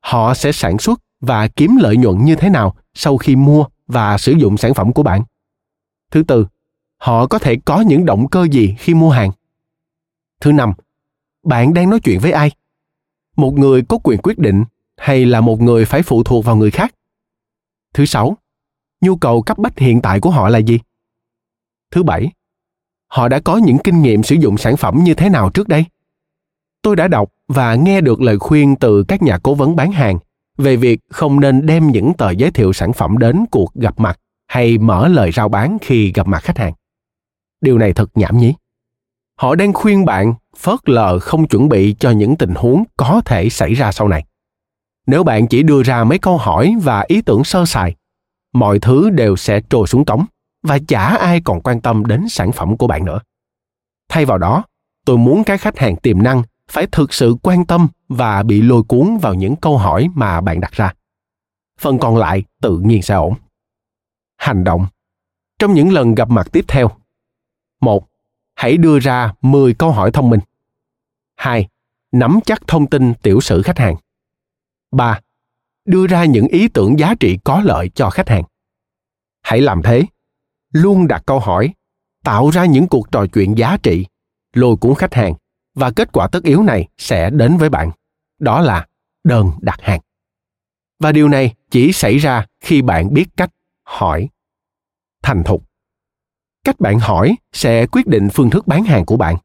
họ sẽ sản xuất và kiếm lợi nhuận như thế nào sau khi mua và sử dụng sản phẩm của bạn? Thứ tư, họ có thể có những động cơ gì khi mua hàng? Thứ năm, bạn đang nói chuyện với ai? Một người có quyền quyết định hay là một người phải phụ thuộc vào người khác? Thứ sáu, nhu cầu cấp bách hiện tại của họ là gì? Thứ bảy họ đã có những kinh nghiệm sử dụng sản phẩm như thế nào trước đây? Tôi đã đọc và nghe được lời khuyên từ các nhà cố vấn bán hàng về việc không nên đem những tờ giới thiệu sản phẩm đến cuộc gặp mặt hay mở lời rao bán khi gặp mặt khách hàng. Điều này thật nhảm nhí. Họ đang khuyên bạn phớt lờ không chuẩn bị cho những tình huống có thể xảy ra sau này. Nếu bạn chỉ đưa ra mấy câu hỏi và ý tưởng sơ sài, mọi thứ đều sẽ trôi xuống cống và chả ai còn quan tâm đến sản phẩm của bạn nữa thay vào đó, tôi muốn các khách hàng tiềm năng phải thực sự quan tâm và bị lôi cuốn vào những câu hỏi mà bạn đặt ra phần còn lại tự nhiên sẽ ổn hành động trong những lần gặp mặt tiếp theo, một, hãy đưa ra 10 câu hỏi thông minh. 2. Nắm chắc thông tin tiểu sử khách hàng. 3. Đưa ra những ý tưởng giá trị có lợi cho khách hàng. Hãy làm thế. Luôn đặt câu hỏi, tạo ra những cuộc trò chuyện giá trị, lôi cuốn khách hàng và kết quả tất yếu này sẽ đến với bạn. Đó là đơn đặt hàng. Và điều này chỉ xảy ra khi bạn biết cách hỏi. Thành thục cách bạn hỏi sẽ quyết định phương thức bán hàng của bạn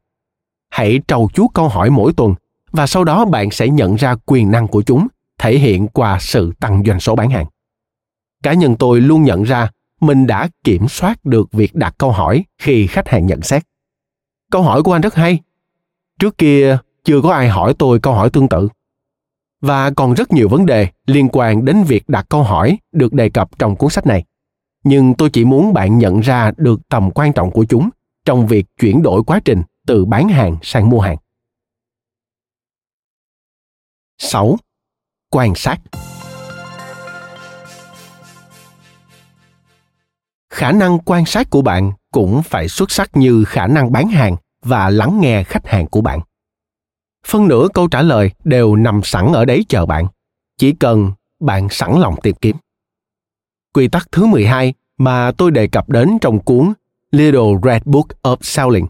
hãy trau chuốt câu hỏi mỗi tuần và sau đó bạn sẽ nhận ra quyền năng của chúng thể hiện qua sự tăng doanh số bán hàng cá nhân tôi luôn nhận ra mình đã kiểm soát được việc đặt câu hỏi khi khách hàng nhận xét. Câu hỏi của anh rất hay. Trước kia, chưa có ai hỏi tôi câu hỏi tương tự. Và còn rất nhiều vấn đề liên quan đến việc đặt câu hỏi được đề cập trong cuốn sách này. Nhưng tôi chỉ muốn bạn nhận ra được tầm quan trọng của chúng trong việc chuyển đổi quá trình từ bán hàng sang mua hàng. 6. Quan sát. Khả năng quan sát của bạn cũng phải xuất sắc như khả năng bán hàng và lắng nghe khách hàng của bạn. Phân nửa câu trả lời đều nằm sẵn ở đấy chờ bạn, chỉ cần bạn sẵn lòng tìm kiếm. Quy tắc thứ 12 mà tôi đề cập đến trong cuốn Little Red Book of Selling.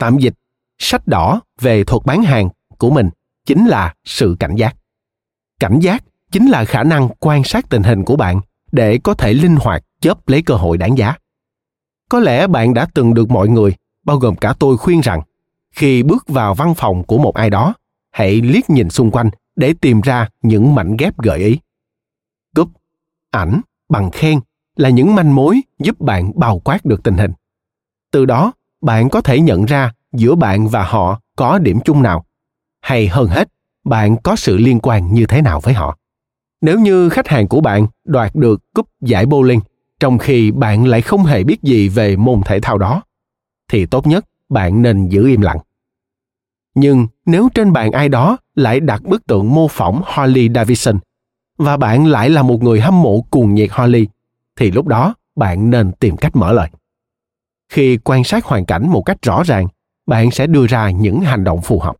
Tạm dịch, sách đỏ về thuật bán hàng của mình chính là sự cảnh giác. Cảnh giác chính là khả năng quan sát tình hình của bạn để có thể linh hoạt chớp lấy cơ hội đáng giá. Có lẽ bạn đã từng được mọi người, bao gồm cả tôi khuyên rằng, khi bước vào văn phòng của một ai đó, hãy liếc nhìn xung quanh để tìm ra những mảnh ghép gợi ý. Cúp, ảnh, bằng khen là những manh mối giúp bạn bao quát được tình hình từ đó bạn có thể nhận ra giữa bạn và họ có điểm chung nào hay hơn hết bạn có sự liên quan như thế nào với họ nếu như khách hàng của bạn đoạt được cúp giải bowling trong khi bạn lại không hề biết gì về môn thể thao đó thì tốt nhất bạn nên giữ im lặng nhưng nếu trên bàn ai đó lại đặt bức tượng mô phỏng Harley Davidson và bạn lại là một người hâm mộ cuồng nhiệt Holly, thì lúc đó bạn nên tìm cách mở lời. Khi quan sát hoàn cảnh một cách rõ ràng, bạn sẽ đưa ra những hành động phù hợp.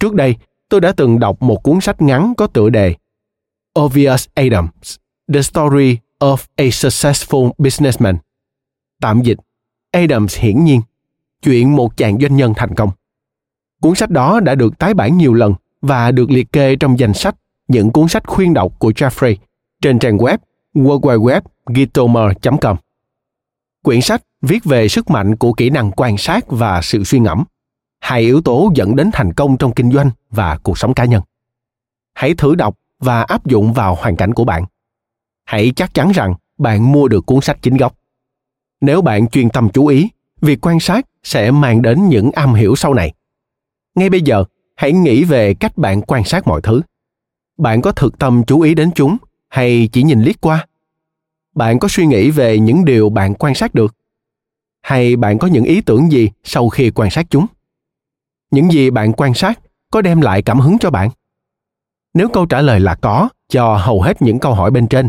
Trước đây, tôi đã từng đọc một cuốn sách ngắn có tựa đề Obvious Adams, The Story of a Successful Businessman. Tạm dịch, Adams hiển nhiên, chuyện một chàng doanh nhân thành công. Cuốn sách đó đã được tái bản nhiều lần và được liệt kê trong danh sách những cuốn sách khuyên đọc của Jeffrey trên trang web www.gitomer.com. Quyển sách viết về sức mạnh của kỹ năng quan sát và sự suy ngẫm, hai yếu tố dẫn đến thành công trong kinh doanh và cuộc sống cá nhân. Hãy thử đọc và áp dụng vào hoàn cảnh của bạn. Hãy chắc chắn rằng bạn mua được cuốn sách chính gốc. Nếu bạn chuyên tâm chú ý, việc quan sát sẽ mang đến những am hiểu sau này. Ngay bây giờ, hãy nghĩ về cách bạn quan sát mọi thứ. Bạn có thực tâm chú ý đến chúng hay chỉ nhìn liếc qua? Bạn có suy nghĩ về những điều bạn quan sát được? Hay bạn có những ý tưởng gì sau khi quan sát chúng? Những gì bạn quan sát có đem lại cảm hứng cho bạn? Nếu câu trả lời là có cho hầu hết những câu hỏi bên trên,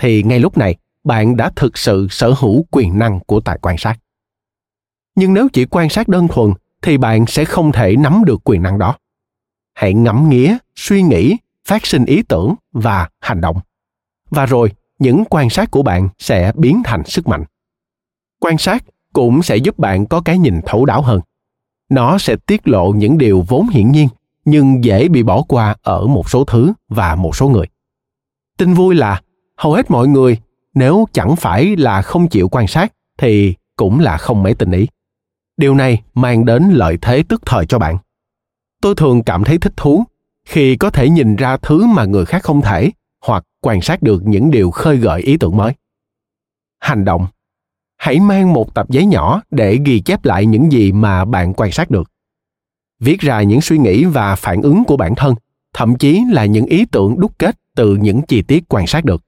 thì ngay lúc này bạn đã thực sự sở hữu quyền năng của tài quan sát. Nhưng nếu chỉ quan sát đơn thuần thì bạn sẽ không thể nắm được quyền năng đó. Hãy ngẫm nghĩa, suy nghĩ, phát sinh ý tưởng và hành động. Và rồi, những quan sát của bạn sẽ biến thành sức mạnh. Quan sát cũng sẽ giúp bạn có cái nhìn thấu đáo hơn. Nó sẽ tiết lộ những điều vốn hiển nhiên nhưng dễ bị bỏ qua ở một số thứ và một số người. Tin vui là hầu hết mọi người, nếu chẳng phải là không chịu quan sát, thì cũng là không mấy tình ý. Điều này mang đến lợi thế tức thời cho bạn. Tôi thường cảm thấy thích thú khi có thể nhìn ra thứ mà người khác không thể, hoặc quan sát được những điều khơi gợi ý tưởng mới. Hành động Hãy mang một tập giấy nhỏ để ghi chép lại những gì mà bạn quan sát được viết ra những suy nghĩ và phản ứng của bản thân, thậm chí là những ý tưởng đúc kết từ những chi tiết quan sát được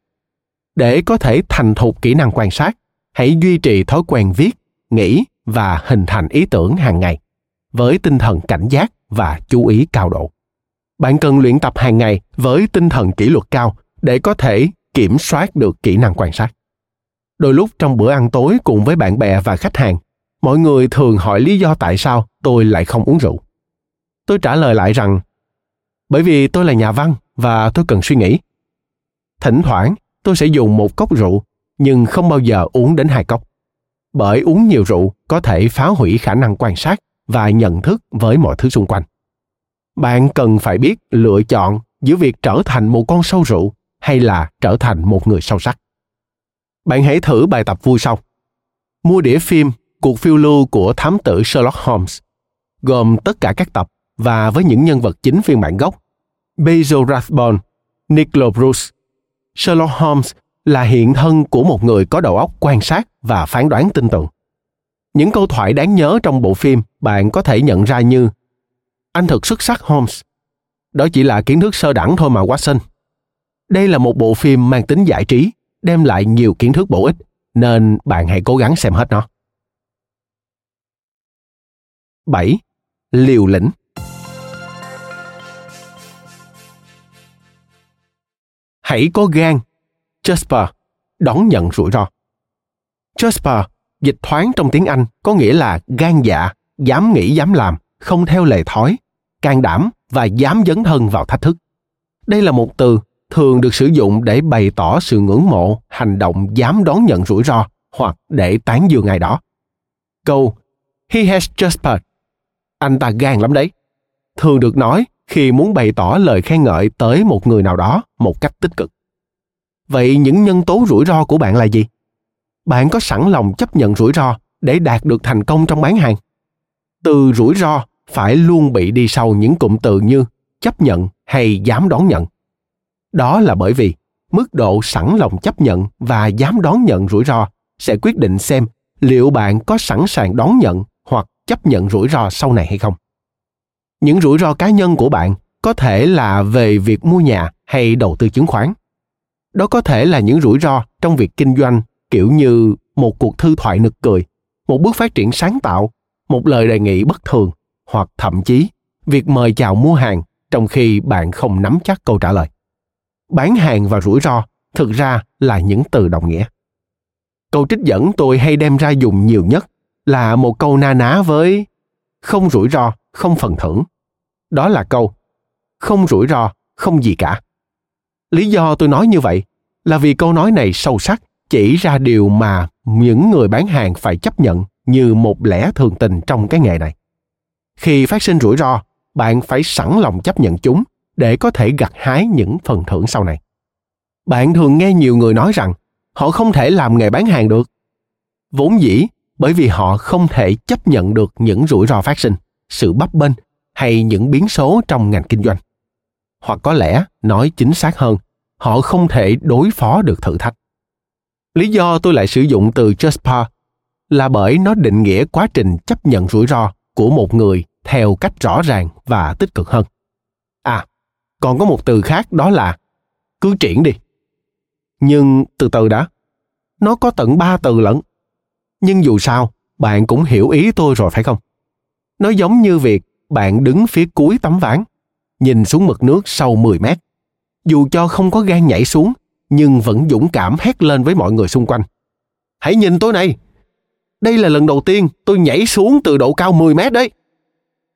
để có thể thành thục kỹ năng quan sát, hãy duy trì thói quen viết, nghĩ và hình thành ý tưởng hàng ngày với tinh thần cảnh giác và chú ý cao độ. Bạn cần luyện tập hàng ngày với tinh thần kỷ luật cao để có thể kiểm soát được kỹ năng quan sát. Đôi lúc trong bữa ăn tối cùng với bạn bè và khách hàng, mọi người thường hỏi lý do tại sao tôi lại không uống rượu. Tôi trả lời lại rằng, bởi vì tôi là nhà văn và tôi cần suy nghĩ. Thỉnh thoảng tôi sẽ dùng một cốc rượu nhưng không bao giờ uống đến hai cốc. Bởi uống nhiều rượu có thể phá hủy khả năng quan sát và nhận thức với mọi thứ xung quanh. Bạn cần phải biết lựa chọn giữa việc trở thành một con sâu rượu hay là trở thành một người sâu sắc. Bạn hãy thử bài tập vui sau. Mua đĩa phim cuộc phiêu lưu của thám tử sherlock holmes gồm tất cả các tập và với những nhân vật chính phiên bản gốc. Basil Rathbone, Nicola Bruce. Sherlock Holmes là hiện thân của một người có đầu óc quan sát và phán đoán tin tưởng. Những câu thoại đáng nhớ trong bộ phim bạn có thể nhận ra như Anh thật xuất sắc Holmes. Đó chỉ là kiến thức sơ đẳng thôi mà Watson. Đây là một bộ phim mang tính giải trí, đem lại nhiều kiến thức bổ ích, nên bạn hãy cố gắng xem hết nó. 7. Liều lĩnh hãy có gan. Jasper, đón nhận rủi ro. Jasper, dịch thoáng trong tiếng Anh có nghĩa là gan dạ, dám nghĩ dám làm, không theo lệ thói, can đảm và dám dấn thân vào thách thức. Đây là một từ thường được sử dụng để bày tỏ sự ngưỡng mộ hành động dám đón nhận rủi ro hoặc để tán dương ai đó. Câu He has Jasper. Anh ta gan lắm đấy. Thường được nói khi muốn bày tỏ lời khen ngợi tới một người nào đó một cách tích cực. Vậy những nhân tố rủi ro của bạn là gì? Bạn có sẵn lòng chấp nhận rủi ro để đạt được thành công trong bán hàng? Từ rủi ro phải luôn bị đi sau những cụm từ như chấp nhận hay dám đón nhận. Đó là bởi vì mức độ sẵn lòng chấp nhận và dám đón nhận rủi ro sẽ quyết định xem liệu bạn có sẵn sàng đón nhận hoặc chấp nhận rủi ro sau này hay không những rủi ro cá nhân của bạn có thể là về việc mua nhà hay đầu tư chứng khoán. Đó có thể là những rủi ro trong việc kinh doanh, kiểu như một cuộc thư thoại nực cười, một bước phát triển sáng tạo, một lời đề nghị bất thường, hoặc thậm chí việc mời chào mua hàng trong khi bạn không nắm chắc câu trả lời. Bán hàng và rủi ro thực ra là những từ đồng nghĩa. Câu trích dẫn tôi hay đem ra dùng nhiều nhất là một câu na ná với không rủi ro, không phần thưởng đó là câu, không rủi ro, không gì cả. Lý do tôi nói như vậy là vì câu nói này sâu sắc chỉ ra điều mà những người bán hàng phải chấp nhận như một lẽ thường tình trong cái nghề này. Khi phát sinh rủi ro, bạn phải sẵn lòng chấp nhận chúng để có thể gặt hái những phần thưởng sau này. Bạn thường nghe nhiều người nói rằng họ không thể làm nghề bán hàng được. Vốn dĩ, bởi vì họ không thể chấp nhận được những rủi ro phát sinh, sự bấp bênh hay những biến số trong ngành kinh doanh. Hoặc có lẽ nói chính xác hơn, họ không thể đối phó được thử thách. Lý do tôi lại sử dụng từ Jasper là bởi nó định nghĩa quá trình chấp nhận rủi ro của một người theo cách rõ ràng và tích cực hơn. À còn có một từ khác đó là cứ triển đi. Nhưng từ từ đã, nó có tận ba từ lẫn nhưng dù sao, bạn cũng hiểu ý tôi rồi phải không? Nó giống như việc bạn đứng phía cuối tấm ván, nhìn xuống mực nước sâu 10 mét. Dù cho không có gan nhảy xuống, nhưng vẫn dũng cảm hét lên với mọi người xung quanh. Hãy nhìn tôi này! Đây là lần đầu tiên tôi nhảy xuống từ độ cao 10 mét đấy.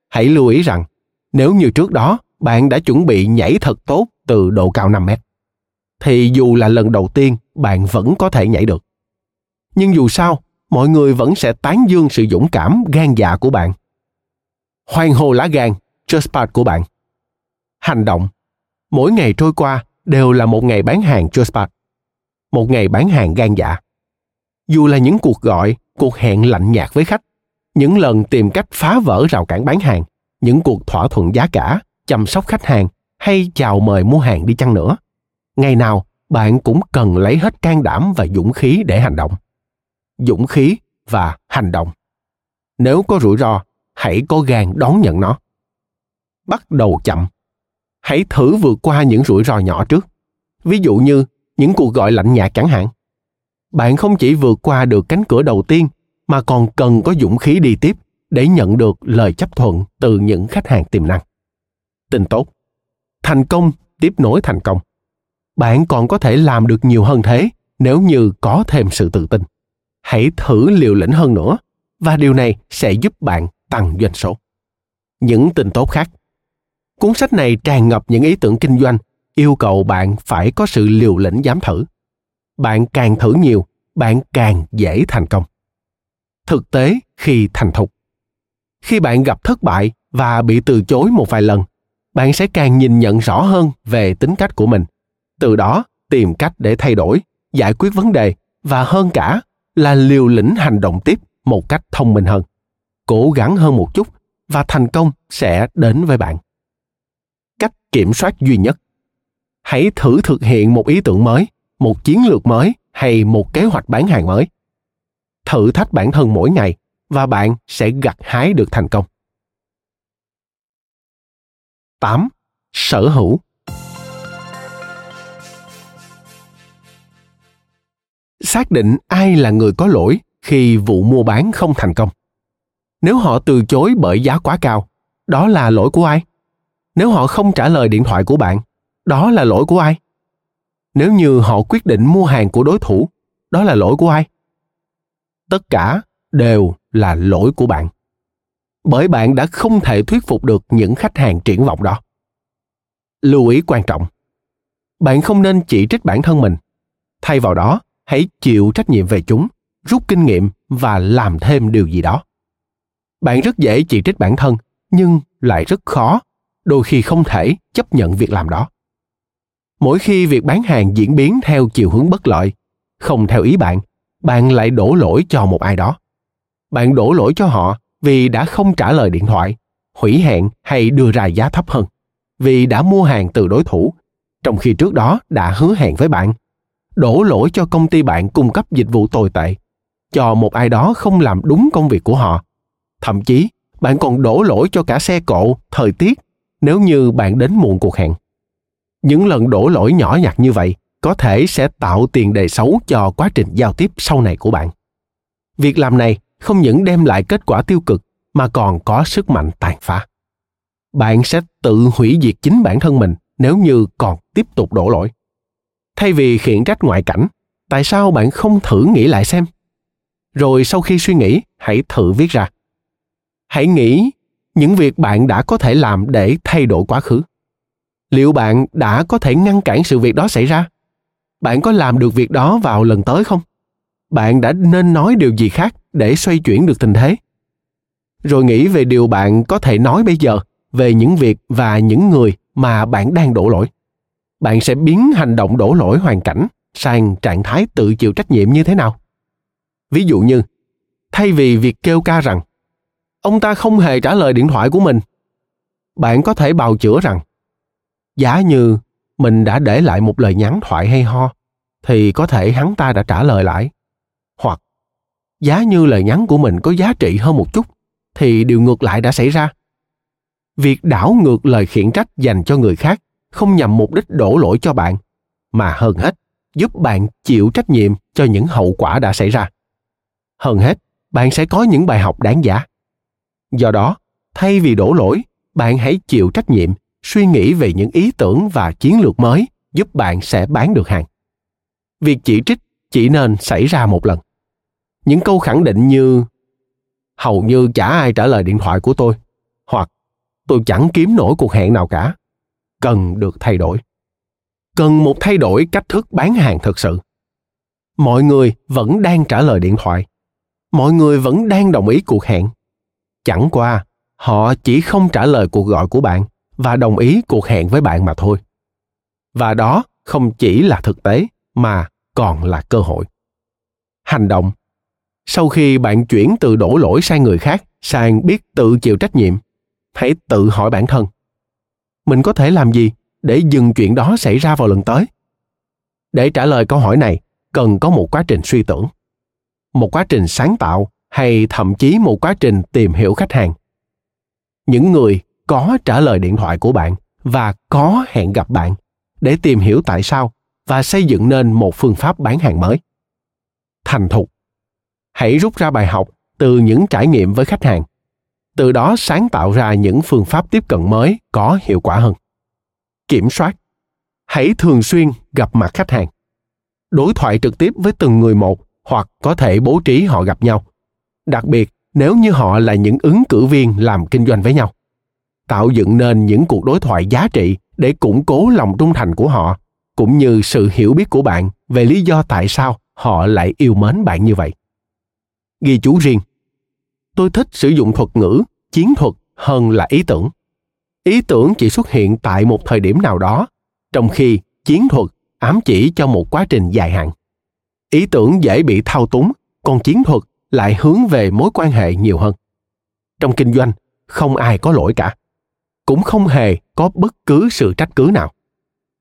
Hãy lưu ý rằng, nếu như trước đó bạn đã chuẩn bị nhảy thật tốt từ độ cao 5 mét, thì dù là lần đầu tiên bạn vẫn có thể nhảy được. Nhưng dù sao, mọi người vẫn sẽ tán dương sự dũng cảm gan dạ của bạn. Hoang hô lá gan just part của bạn. Hành động. Mỗi ngày trôi qua đều là một ngày bán hàng just part một ngày bán hàng gan dạ. Dù là những cuộc gọi, cuộc hẹn lạnh nhạt với khách, những lần tìm cách phá vỡ rào cản bán hàng, những cuộc thỏa thuận giá cả, chăm sóc khách hàng hay chào mời mua hàng đi chăng nữa, ngày nào bạn cũng cần lấy hết can đảm và dũng khí để hành động. Dũng khí và hành động. Nếu có rủi ro hãy có gan đón nhận nó. Bắt đầu chậm. Hãy thử vượt qua những rủi ro nhỏ trước. Ví dụ như những cuộc gọi lạnh nhạt chẳng hạn. Bạn không chỉ vượt qua được cánh cửa đầu tiên, mà còn cần có dũng khí đi tiếp để nhận được lời chấp thuận từ những khách hàng tiềm năng. Tin tốt. Thành công, tiếp nối thành công. Bạn còn có thể làm được nhiều hơn thế nếu như có thêm sự tự tin. Hãy thử liều lĩnh hơn nữa, và điều này sẽ giúp bạn tăng doanh số. Những tin tốt khác. Cuốn sách này tràn ngập những ý tưởng kinh doanh, yêu cầu bạn phải có sự liều lĩnh dám thử. Bạn càng thử nhiều, bạn càng dễ thành công. Thực tế khi thành thục. Khi bạn gặp thất bại và bị từ chối một vài lần, bạn sẽ càng nhìn nhận rõ hơn về tính cách của mình. Từ đó, tìm cách để thay đổi, giải quyết vấn đề và hơn cả là liều lĩnh hành động tiếp một cách thông minh hơn cố gắng hơn một chút và thành công sẽ đến với bạn cách kiểm soát duy nhất hãy thử thực hiện một ý tưởng mới, một chiến lược mới hay một kế hoạch bán hàng mới thử thách bản thân mỗi ngày và bạn sẽ gặt hái được thành công 8. Sở hữu Xác định ai là người có lỗi khi vụ mua bán không thành công. Nếu họ từ chối bởi giá quá cao, đó là lỗi của ai? Nếu họ không trả lời điện thoại của bạn, đó là lỗi của ai? Nếu như họ quyết định mua hàng của đối thủ, đó là lỗi của ai? Tất cả đều là lỗi của bạn bởi bạn đã không thể thuyết phục được những khách hàng triển vọng đó lưu ý quan trọng bạn không nên chỉ trích bản thân mình thay vào đó hãy chịu trách nhiệm về chúng rút kinh nghiệm và làm thêm điều gì đó bạn rất dễ chỉ trích bản thân, nhưng lại rất khó, đôi khi không thể chấp nhận việc làm đó. Mỗi khi việc bán hàng diễn biến theo chiều hướng bất lợi, không theo ý bạn bạn lại đổ lỗi cho một ai đó. Bạn đổ lỗi cho họ vì đã không trả lời điện thoại, hủy hẹn hay đưa ra giá thấp hơn, vì đã mua hàng từ đối thủ, trong khi trước đó đã hứa hẹn với bạn, đổ lỗi cho công ty bạn cung cấp dịch vụ tồi tệ, cho một ai đó không làm đúng công việc của họ thậm chí, bạn còn đổ lỗi cho cả xe cộ, thời tiết, nếu như bạn đến muộn cuộc hẹn. Những lần đổ lỗi nhỏ nhặt như vậy có thể sẽ tạo tiền đề xấu cho quá trình giao tiếp sau này của bạn. Việc làm này không những đem lại kết quả tiêu cực, mà còn có sức mạnh tàn phá. Bạn sẽ tự hủy diệt chính bản thân mình nếu như còn tiếp tục đổ lỗi. Thay vì khiển trách ngoại cảnh, tại sao bạn không thử nghĩ lại xem? Rồi sau khi suy nghĩ, hãy thử viết ra hãy nghĩ, những việc bạn đã có thể làm để thay đổi quá khứ. Liệu bạn đã có thể ngăn cản sự việc đó xảy ra? Bạn có làm được việc đó vào lần tới không? Bạn đã nên nói điều gì khác để xoay chuyển được tình thế? Rồi nghĩ về điều bạn có thể nói bây giờ về những việc và những người mà bạn đang đổ lỗi. Bạn sẽ biến hành động đổ lỗi hoàn cảnh sang trạng thái tự chịu trách nhiệm như thế nào? Ví dụ như, thay vì việc kêu ca rằng ông ta không hề trả lời điện thoại của mình. Bạn có thể bào chữa rằng, giả như mình đã để lại một lời nhắn thoại hay ho, thì có thể hắn ta đã trả lời lại. Hoặc giá như lời nhắn của mình có giá trị hơn một chút, thì điều ngược lại đã xảy ra. Việc đảo ngược lời khiển trách dành cho người khác không nhằm mục đích đổ lỗi cho bạn, mà hơn hết, giúp bạn chịu trách nhiệm cho những hậu quả đã xảy ra. Hơn hết, bạn sẽ có những bài học đáng giá do đó, thay vì đổ lỗi, bạn hãy chịu trách nhiệm, suy nghĩ về những ý tưởng và chiến lược mới giúp bạn sẽ bán được hàng. Việc chỉ trích chỉ nên xảy ra một lần. Những câu khẳng định như, hầu như chả ai trả lời điện thoại của tôi, hoặc, tôi chẳng kiếm nổi cuộc hẹn nào cả, cần được thay đổi. Cần một thay đổi cách thức bán hàng thực sự. Mọi người vẫn đang trả lời điện thoại. Mọi người vẫn đang đồng ý cuộc hẹn chẳng qua, họ chỉ không trả lời cuộc gọi của bạn và đồng ý cuộc hẹn với bạn mà thôi. Và đó không chỉ là thực tế mà còn là cơ hội. Hành động. Sau khi bạn chuyển từ đổ lỗi sang người khác, sang biết tự chịu trách nhiệm, hãy tự hỏi bản thân, mình có thể làm gì để dừng chuyện đó xảy ra vào lần tới? Để trả lời câu hỏi này, cần có một quá trình suy tưởng, một quá trình sáng tạo hay thậm chí một quá trình tìm hiểu khách hàng? Những người có trả lời điện thoại của bạn và có hẹn gặp bạn để tìm hiểu tại sao và xây dựng nên một phương pháp bán hàng mới. Thành thục. Hãy rút ra bài học từ những trải nghiệm với khách hàng. Từ đó sáng tạo ra những phương pháp tiếp cận mới có hiệu quả hơn. Kiểm soát. Hãy thường xuyên gặp mặt khách hàng. Đối thoại trực tiếp với từng người một hoặc có thể bố trí họ gặp nhau đặc biệt, nếu như họ là những ứng cử viên làm kinh doanh với nhau, tạo dựng nên những cuộc đối thoại giá trị để củng cố lòng trung thành của họ, cũng như sự hiểu biết của bạn về lý do tại sao họ lại yêu mến bạn như vậy. Ghi chú riêng. Tôi thích sử dụng thuật ngữ, chiến thuật hơn là ý tưởng. Ý tưởng chỉ xuất hiện tại một thời điểm nào đó, trong khi chiến thuật ám chỉ cho một quá trình dài hạn. Ý tưởng dễ bị thao túng, còn chiến thuật lại hướng về mối quan hệ nhiều hơn trong kinh doanh không ai có lỗi cả cũng không hề có bất cứ sự trách cứ nào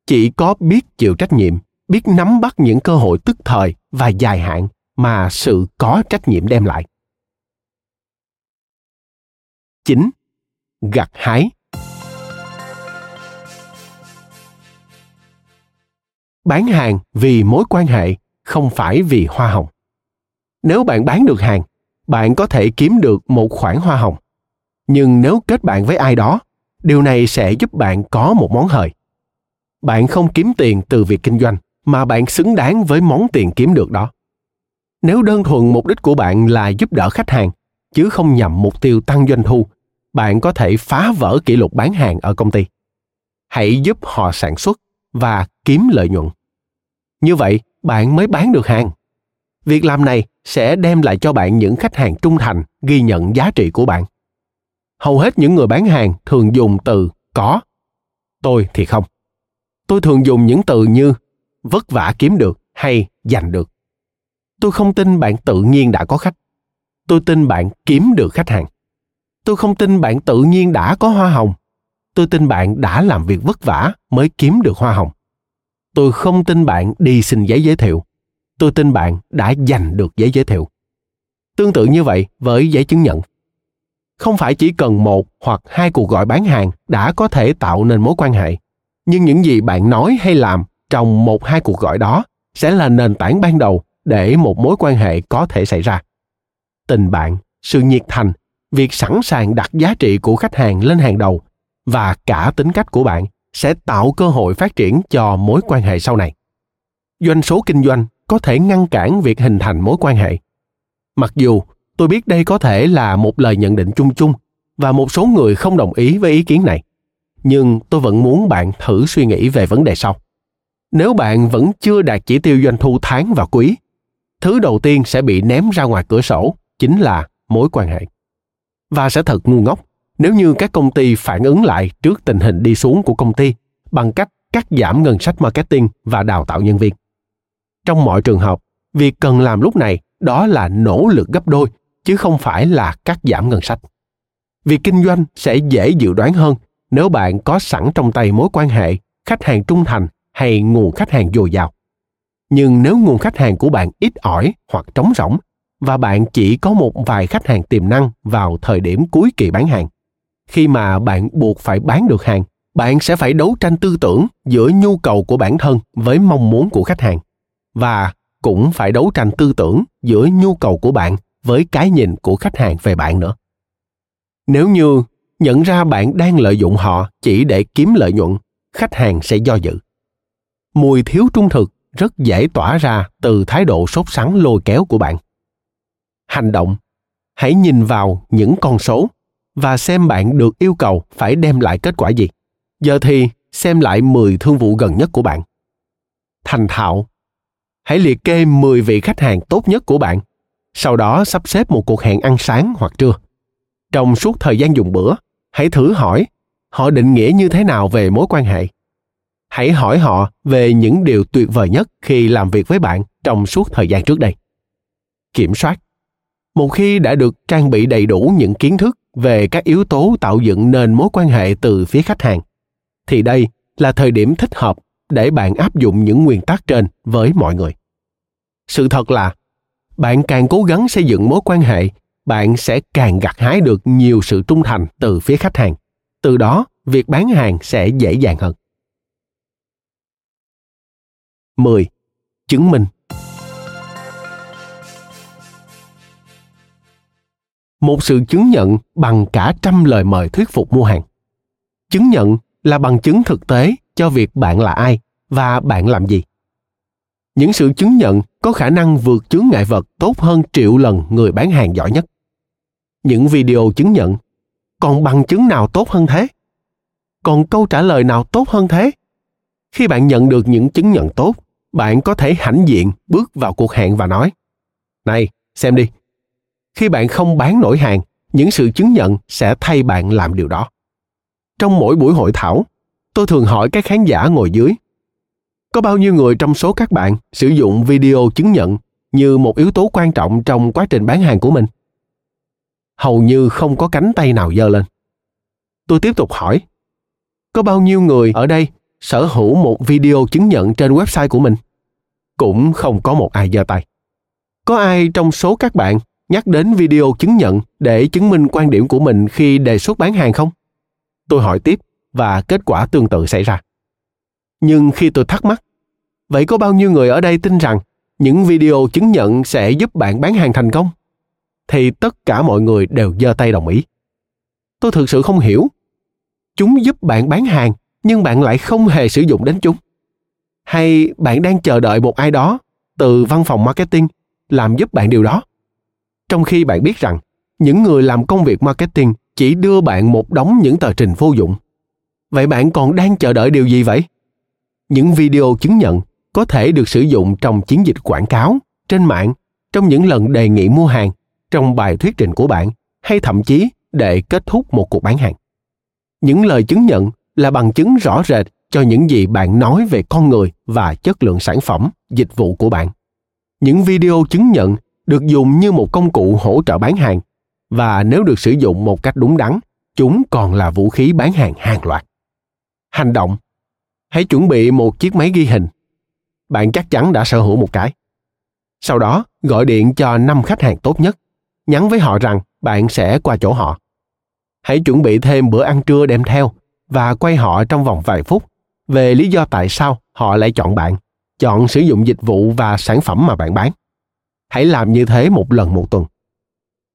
chỉ có biết chịu trách nhiệm biết nắm bắt những cơ hội tức thời và dài hạn mà sự có trách nhiệm đem lại 9. Gặt hái Bán hàng vì mối quan hệ, không phải vì hoa hồng. Nếu bạn bán được hàng, bạn có thể kiếm được một khoản hoa hồng. Nhưng nếu kết bạn với ai đó, điều này sẽ giúp bạn có một món hời. Bạn không kiếm tiền từ việc kinh doanh, mà bạn xứng đáng với món tiền kiếm được đó. Nếu đơn thuần mục đích của bạn là giúp đỡ khách hàng, chứ không nhằm mục tiêu tăng doanh thu bạn có thể phá vỡ kỷ lục bán hàng ở công ty hãy giúp họ sản xuất và kiếm lợi nhuận như vậy bạn mới bán được hàng việc làm này sẽ đem lại cho bạn những khách hàng trung thành, ghi nhận giá trị của bạn. Hầu hết những người bán hàng thường dùng từ có tôi thì không. Tôi thường dùng những từ như vất vả kiếm được hay giành được tôi không tin bạn tự nhiên đã có khách. Tôi tin bạn kiếm được khách hàng. Tôi không tin bạn tự nhiên đã có hoa hồng. Tôi tin bạn đã làm việc vất vả mới kiếm được hoa hồng. Tôi không tin bạn đi xin giấy giới thiệu tôi tin bạn đã giành được giấy giới thiệu. Tương tự như vậy với giấy chứng nhận. Không phải chỉ cần một hoặc hai cuộc gọi bán hàng đã có thể tạo nên mối quan hệ, nhưng những gì bạn nói hay làm trong một hai cuộc gọi đó sẽ là nền tảng ban đầu để một mối quan hệ có thể xảy ra. Tình bạn, sự nhiệt thành, việc sẵn sàng đặt giá trị của khách hàng lên hàng đầu và cả tính cách của bạn sẽ tạo cơ hội phát triển cho mối quan hệ sau này. Doanh số kinh doanh có thể ngăn cản việc hình thành mối quan hệ. Mặc dù tôi biết đây có thể là một lời nhận định chung chung và một số người không đồng ý với ý kiến này, nhưng tôi vẫn muốn bạn thử suy nghĩ về vấn đề sau. Nếu bạn vẫn chưa đạt chỉ tiêu doanh thu tháng và quý, thứ đầu tiên sẽ bị ném ra ngoài cửa sổ chính là mối quan hệ. Và sẽ thật ngu ngốc nếu như các công ty phản ứng lại trước tình hình đi xuống của công ty bằng cách cắt giảm ngân sách marketing và đào tạo nhân viên trong mọi trường hợp, việc cần làm lúc này đó là nỗ lực gấp đôi, chứ không phải là cắt giảm ngân sách. Việc kinh doanh sẽ dễ dự đoán hơn nếu bạn có sẵn trong tay mối quan hệ, khách hàng trung thành hay nguồn khách hàng dồi dào. Nhưng nếu nguồn khách hàng của bạn ít ỏi hoặc trống rỗng và bạn chỉ có một vài khách hàng tiềm năng vào thời điểm cuối kỳ bán hàng, khi mà bạn buộc phải bán được hàng, bạn sẽ phải đấu tranh tư tưởng giữa nhu cầu của bản thân với mong muốn của khách hàng và cũng phải đấu tranh tư tưởng giữa nhu cầu của bạn với cái nhìn của khách hàng về bạn nữa nếu như nhận ra bạn đang lợi dụng họ chỉ để kiếm lợi nhuận, khách hàng sẽ do dự mùi thiếu trung thực rất dễ tỏa ra từ thái độ sốt sắng lôi kéo của bạn hành động, hãy nhìn vào những con số và xem bạn được yêu cầu phải đem lại kết quả gì. Giờ thì xem lại 10 thương vụ gần nhất của bạn. Thành thạo. Hãy liệt kê 10 vị khách hàng tốt nhất của bạn. Sau đó sắp xếp một cuộc hẹn ăn sáng hoặc trưa. Trong suốt thời gian dùng bữa, hãy thử hỏi họ định nghĩa như thế nào về mối quan hệ. Hãy hỏi họ về những điều tuyệt vời nhất khi làm việc với bạn trong suốt thời gian trước đây. Kiểm soát. Một khi đã được trang bị đầy đủ những kiến thức về các yếu tố tạo dựng nền mối quan hệ từ phía khách hàng thì đây là thời điểm thích hợp để bạn áp dụng những nguyên tắc trên với mọi người. Sự thật là, bạn càng cố gắng xây dựng mối quan hệ, bạn sẽ càng gặt hái được nhiều sự trung thành từ phía khách hàng. Từ đó, việc bán hàng sẽ dễ dàng hơn. 10. Chứng minh. Một sự chứng nhận bằng cả trăm lời mời thuyết phục mua hàng. Chứng nhận là bằng chứng thực tế cho việc bạn là ai và bạn làm gì. Những sự chứng nhận có khả năng vượt chướng ngại vật tốt hơn triệu lần người bán hàng giỏi nhất. Những video chứng nhận, còn bằng chứng nào tốt hơn thế? Còn câu trả lời nào tốt hơn thế? Khi bạn nhận được những chứng nhận tốt, bạn có thể hãnh diện bước vào cuộc hẹn và nói, này, xem đi. Khi bạn không bán nổi hàng, những sự chứng nhận sẽ thay bạn làm điều đó. Trong mỗi buổi hội thảo tôi thường hỏi các khán giả ngồi dưới, có bao nhiêu người trong số các bạn sử dụng video chứng nhận như một yếu tố quan trọng trong quá trình bán hàng của mình? Hầu như không có cánh tay nào giơ lên. Tôi tiếp tục hỏi, có bao nhiêu người ở đây sở hữu một video chứng nhận trên website của mình? Cũng không có một ai giơ tay. Có ai trong số các bạn nhắc đến video chứng nhận để chứng minh quan điểm của mình khi đề xuất bán hàng không? Tôi hỏi tiếp và kết quả tương tự xảy ra. Nhưng khi tôi thắc mắc, vậy có bao nhiêu người ở đây tin rằng những video chứng nhận sẽ giúp bạn bán hàng thành công? Thì tất cả mọi người đều giơ tay đồng ý. Tôi thực sự không hiểu. Chúng giúp bạn bán hàng nhưng bạn lại không hề sử dụng đến chúng. Hay bạn đang chờ đợi một ai đó từ văn phòng marketing làm giúp bạn điều đó? trong khi bạn biết rằng những người làm công việc marketing chỉ đưa bạn một đống những tờ trình vô dụng vậy bạn còn đang chờ đợi điều gì vậy? Những video chứng nhận có thể được sử dụng trong chiến dịch quảng cáo, trên mạng, trong những lần đề nghị mua hàng, trong bài thuyết trình của bạn, hay thậm chí để kết thúc một cuộc bán hàng. Những lời chứng nhận là bằng chứng rõ rệt cho những gì bạn nói về con người và chất lượng sản phẩm, dịch vụ của bạn. Những video chứng nhận được dùng như một công cụ hỗ trợ bán hàng, và nếu được sử dụng một cách đúng đắn, chúng còn là vũ khí bán hàng hàng loạt hành động. Hãy chuẩn bị một chiếc máy ghi hình. Bạn chắc chắn đã sở hữu một cái. Sau đó, gọi điện cho năm khách hàng tốt nhất, nhắn với họ rằng bạn sẽ qua chỗ họ. Hãy chuẩn bị thêm bữa ăn trưa đem theo và quay họ trong vòng vài phút về lý do tại sao họ lại chọn bạn, chọn sử dụng dịch vụ và sản phẩm mà bạn bán. Hãy làm như thế một lần một tuần.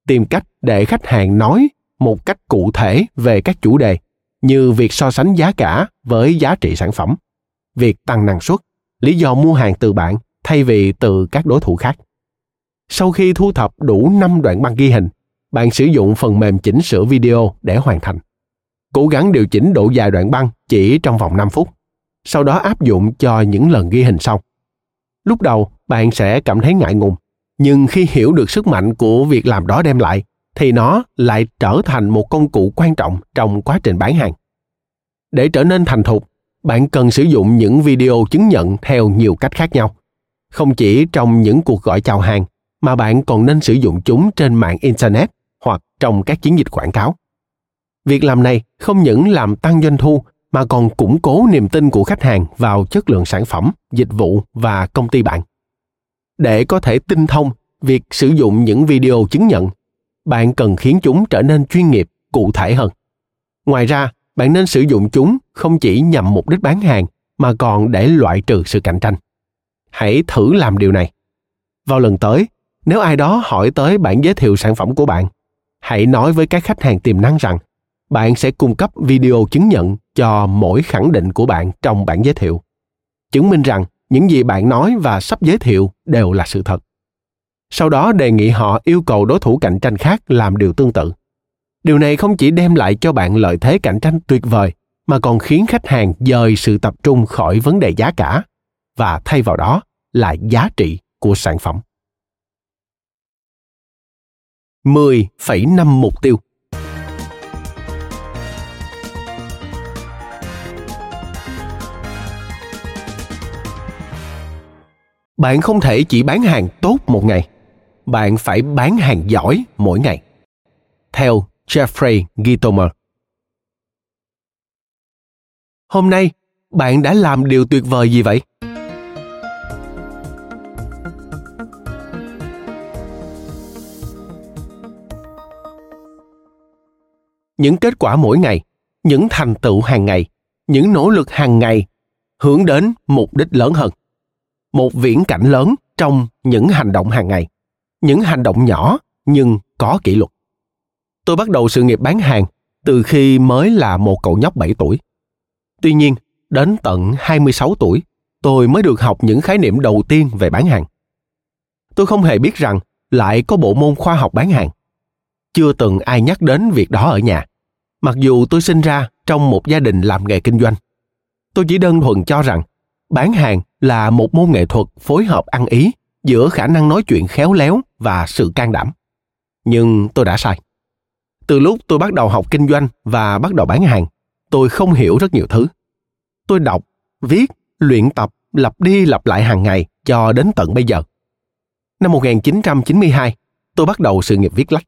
Tìm cách để khách hàng nói một cách cụ thể về các chủ đề như việc so sánh giá cả với giá trị sản phẩm việc tăng năng suất lý do mua hàng từ bạn thay vì từ các đối thủ khác. Sau khi thu thập đủ 5 đoạn băng ghi hình, bạn sử dụng phần mềm chỉnh sửa video để hoàn thành. Cố gắng điều chỉnh độ dài đoạn băng chỉ trong vòng 5 phút, sau đó áp dụng cho những lần ghi hình sau. Lúc đầu, bạn sẽ cảm thấy ngại ngùng, nhưng khi hiểu được sức mạnh của việc làm đó đem lại, thì nó lại trở thành một công cụ quan trọng trong quá trình bán hàng. Để trở nên thành thục, bạn cần sử dụng những video chứng nhận theo nhiều cách khác nhau. Không chỉ trong những cuộc gọi chào hàng, mà bạn còn nên sử dụng chúng trên mạng internet hoặc trong các chiến dịch quảng cáo. Việc làm này không những làm tăng doanh thu mà còn củng cố niềm tin của khách hàng vào chất lượng sản phẩm, dịch vụ và công ty bạn. Để có thể tinh thông việc sử dụng những video chứng nhận, bạn cần khiến chúng trở nên chuyên nghiệp, cụ thể hơn. Ngoài ra, bạn nên sử dụng chúng không chỉ nhằm mục đích bán hàng mà còn để loại trừ sự cạnh tranh. Hãy thử làm điều này. Vào lần tới, nếu ai đó hỏi tới bản giới thiệu sản phẩm của bạn, hãy nói với các khách hàng tiềm năng rằng bạn sẽ cung cấp video chứng nhận cho mỗi khẳng định của bạn trong bản giới thiệu chứng minh rằng những gì bạn nói và sắp giới thiệu đều là sự thật sau đó đề nghị họ yêu cầu đối thủ cạnh tranh khác làm điều tương tự. Điều này không chỉ đem lại cho bạn lợi thế cạnh tranh tuyệt vời mà còn khiến khách hàng dời sự tập trung khỏi vấn đề giá cả và thay vào đó là giá trị của sản phẩm. 10,5 mục tiêu. Bạn không thể chỉ bán hàng tốt một ngày bạn phải bán hàng giỏi mỗi ngày. Theo jeffrey gitomer hôm nay, bạn đã làm điều tuyệt vời gì vậy? Những kết quả mỗi ngày, những thành tựu hàng ngày, những nỗ lực hàng ngày hướng đến mục đích lớn hơn. Một viễn cảnh lớn trong những hành động hàng ngày những hành động nhỏ nhưng có kỷ luật tôi bắt đầu sự nghiệp bán hàng từ khi mới là một cậu nhóc 7 tuổi. Tuy nhiên, đến tận 26 tuổi, tôi mới được học những khái niệm đầu tiên về bán hàng. Tôi không hề biết rằng lại có bộ môn khoa học bán hàng. Chưa từng ai nhắc đến việc đó ở nhà. Mặc dù tôi sinh ra trong một gia đình làm nghề kinh doanh. Tôi chỉ đơn thuần cho rằng bán hàng là một môn nghệ thuật phối hợp ăn ý giữa khả năng nói chuyện khéo léo và sự can đảm. Nhưng tôi đã sai. Từ lúc tôi bắt đầu học kinh doanh và bắt đầu bán hàng, tôi không hiểu rất nhiều thứ. Tôi đọc, viết, luyện tập, lặp đi lặp lại hàng ngày cho đến tận bây giờ. Năm 1992 tôi bắt đầu sự nghiệp viết lách.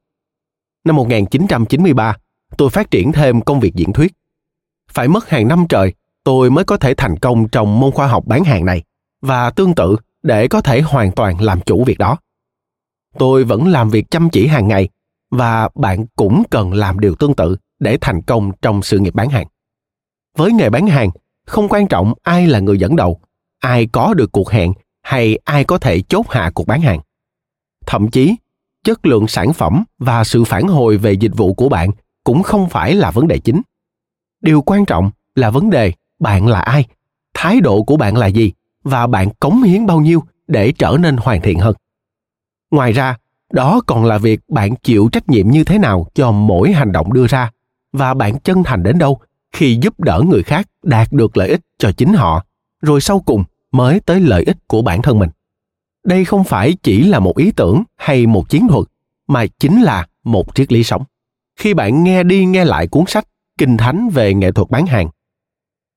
Năm 1993 tôi phát triển thêm công việc diễn thuyết. Phải mất hàng năm trời, tôi mới có thể thành công trong môn khoa học bán hàng này và tương tự để có thể hoàn toàn làm chủ việc đó tôi vẫn làm việc chăm chỉ hàng ngày, và bạn cũng cần làm điều tương tự để thành công trong sự nghiệp bán hàng. Với nghề bán hàng, không quan trọng ai là người dẫn đầu, ai có được cuộc hẹn hay ai có thể chốt hạ cuộc bán hàng. Thậm chí, chất lượng sản phẩm và sự phản hồi về dịch vụ của bạn cũng không phải là vấn đề chính. Điều quan trọng là vấn đề bạn là ai, thái độ của bạn là gì và bạn cống hiến bao nhiêu để trở nên hoàn thiện hơn ngoài ra, đó còn là việc bạn chịu trách nhiệm như thế nào cho mỗi hành động đưa ra và bạn chân thành đến đâu khi giúp đỡ người khác đạt được lợi ích cho chính họ, rồi sau cùng mới tới lợi ích của bản thân mình. Đây không phải chỉ là một ý tưởng hay một chiến thuật, mà chính là một triết lý sống. Khi bạn nghe đi nghe lại cuốn sách kinh thánh về nghệ thuật bán hàng,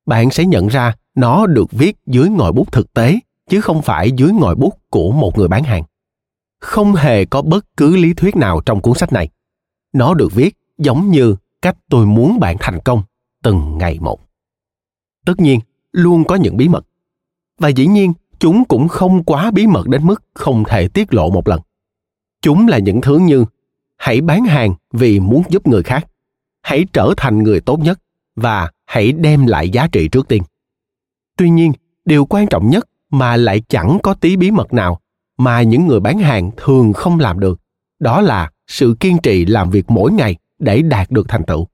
bạn sẽ nhận ra nó được viết dưới ngòi bút thực tế, chứ không phải dưới ngòi bút của một người bán hàng không hề có bất cứ lý thuyết nào trong cuốn sách này. Nó được viết giống như cách tôi muốn bạn thành công từng ngày một. Tất nhiên, luôn có những bí mật. Và dĩ nhiên, chúng cũng không quá bí mật đến mức không thể tiết lộ một lần. Chúng là những thứ như, hãy bán hàng vì muốn giúp người khác. Hãy trở thành người tốt nhất và hãy đem lại giá trị trước tiên. Tuy nhiên, điều quan trọng nhất mà lại chẳng có tí bí mật nào mà những người bán hàng thường không làm được đó là sự kiên trì làm việc mỗi ngày để đạt được thành tựu.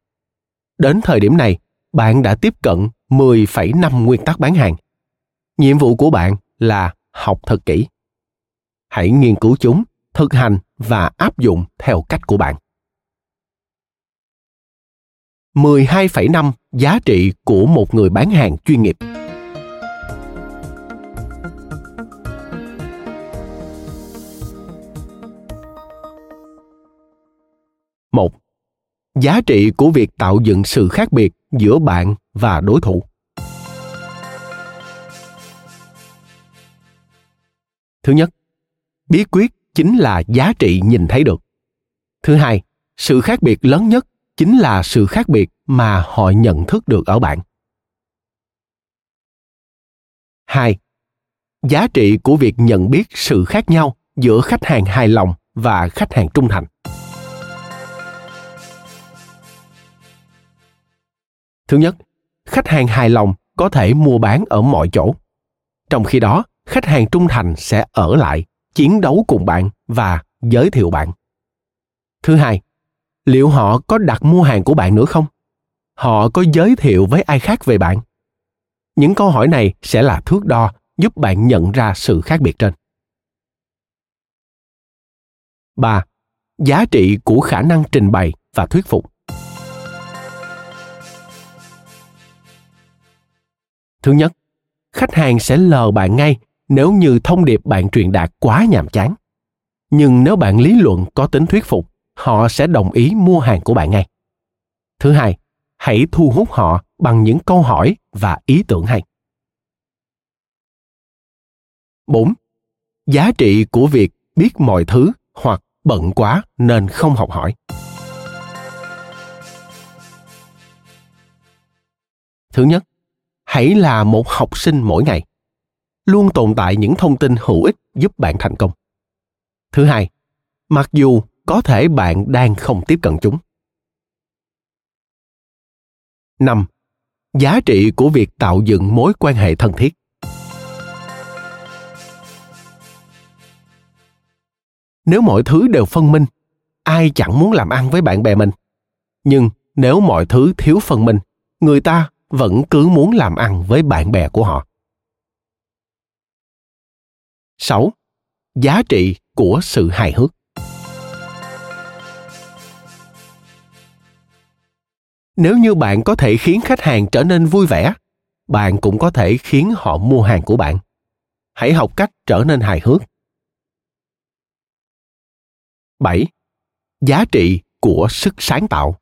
Đến thời điểm này, bạn đã tiếp cận 10,5 nguyên tắc bán hàng. nhiệm vụ của bạn là học thật kỹ hãy nghiên cứu chúng thực hành và áp dụng theo cách của bạn 12,5 giá trị của một người bán hàng chuyên nghiệp. Giá trị của việc tạo dựng sự khác biệt giữa bạn và đối thủ. Thứ nhất, bí quyết chính là giá trị nhìn thấy được. Thứ hai, sự khác biệt lớn nhất chính là sự khác biệt mà họ nhận thức được ở bạn. hai, Giá trị của việc nhận biết sự khác nhau giữa khách hàng hài lòng và khách hàng trung thành. Thứ nhất, khách hàng hài lòng có thể mua bán ở mọi chỗ. Trong khi đó, khách hàng trung thành sẽ ở lại, chiến đấu cùng bạn và giới thiệu bạn. Thứ hai, liệu họ có đặt mua hàng của bạn nữa không họ có giới thiệu với ai khác về bạn những câu hỏi này sẽ là thước đo giúp bạn nhận ra sự khác biệt trên 3. Giá trị của khả năng trình bày và thuyết phục. Thứ nhất, khách hàng sẽ lờ bạn ngay nếu như thông điệp bạn truyền đạt quá nhàm chán. Nhưng nếu bạn lý luận có tính thuyết phục, họ sẽ đồng ý mua hàng của bạn ngay. Thứ hai, hãy thu hút họ bằng những câu hỏi và ý tưởng hay. 4. Giá trị của việc biết mọi thứ hoặc bận quá nên không học hỏi. Thứ nhất, hãy là một học sinh mỗi ngày. Luôn tồn tại những thông tin hữu ích giúp bạn thành công. Thứ hai, mặc dù có thể bạn đang không tiếp cận chúng. 5. Giá trị của việc tạo dựng mối quan hệ thân thiết. Nếu mọi thứ đều phân minh, ai chẳng muốn làm ăn với bạn bè mình. Nhưng nếu mọi thứ thiếu phân minh, người ta vẫn cứ muốn làm ăn với bạn bè của họ. 6. Giá trị của sự hài hước. nếu như bạn có thể khiến khách hàng trở nên vui vẻ, bạn cũng có thể khiến họ mua hàng của bạn hãy học cách trở nên hài hước 7. Giá trị của sức sáng tạo.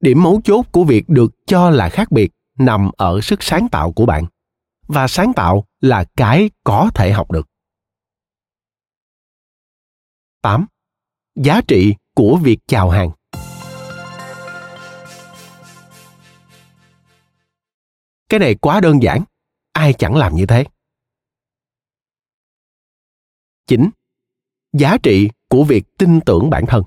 Điểm mấu chốt của việc được cho là khác biệt nằm ở sức sáng tạo của bạn. Và sáng tạo là cái có thể học được. 8 giá trị của việc chào hàng. Cái này quá đơn giản, ai chẳng làm như thế. Chín. Giá trị của việc tin tưởng bản thân.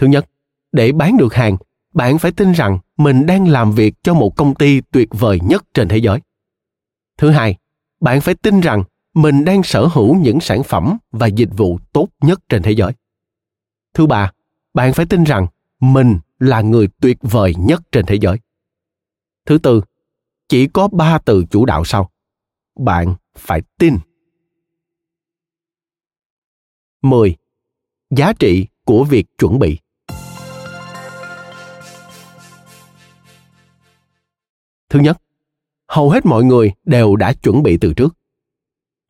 Thứ nhất, để bán được hàng, bạn phải tin rằng mình đang làm việc cho một công ty tuyệt vời nhất trên thế giới thứ hai, bạn phải tin rằng mình đang sở hữu những sản phẩm và dịch vụ tốt nhất trên thế giới thứ ba, bạn phải tin rằng mình là người tuyệt vời nhất trên thế giới thứ tư, chỉ có ba từ chủ đạo sau bạn phải tin 10. Giá trị của việc chuẩn bị. Thứ nhất, hầu hết mọi người đều đã chuẩn bị từ trước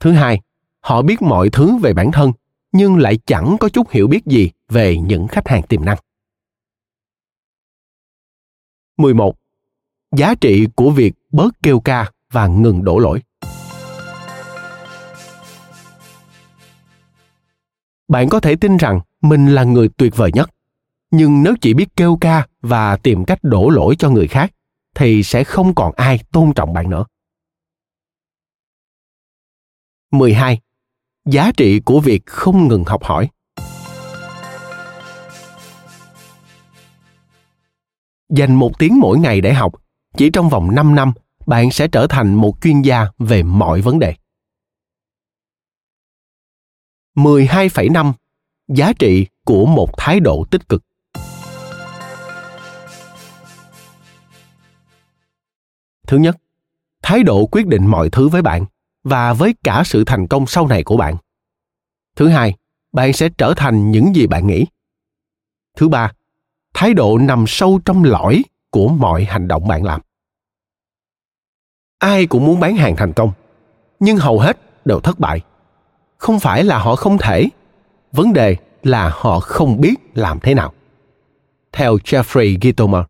thứ hai họ biết mọi thứ về bản thân nhưng lại chẳng có chút hiểu biết gì về những khách hàng tiềm năng 11. Giá trị của việc bớt kêu ca và ngừng đổ lỗi. Bạn có thể tin rằng mình là người tuyệt vời nhất, nhưng nếu chỉ biết kêu ca và tìm cách đổ lỗi cho người khác thì sẽ không còn ai tôn trọng bạn nữa. 12. Giá trị của việc không ngừng học hỏi. Dành một tiếng mỗi ngày để học, chỉ trong vòng 5 năm, bạn sẽ trở thành một chuyên gia về mọi vấn đề. 12,5 giá trị của một thái độ tích cực thứ nhất, thái độ quyết định mọi thứ với bạn và với cả sự thành công sau này của bạn. Thứ hai, bạn sẽ trở thành những gì bạn nghĩ. Thứ ba, thái độ nằm sâu trong lõi của mọi hành động bạn làm. Ai cũng muốn bán hàng thành công, nhưng hầu hết đều thất bại. Không phải là họ không thể, vấn đề là họ không biết làm thế nào. Theo jeffrey gitomer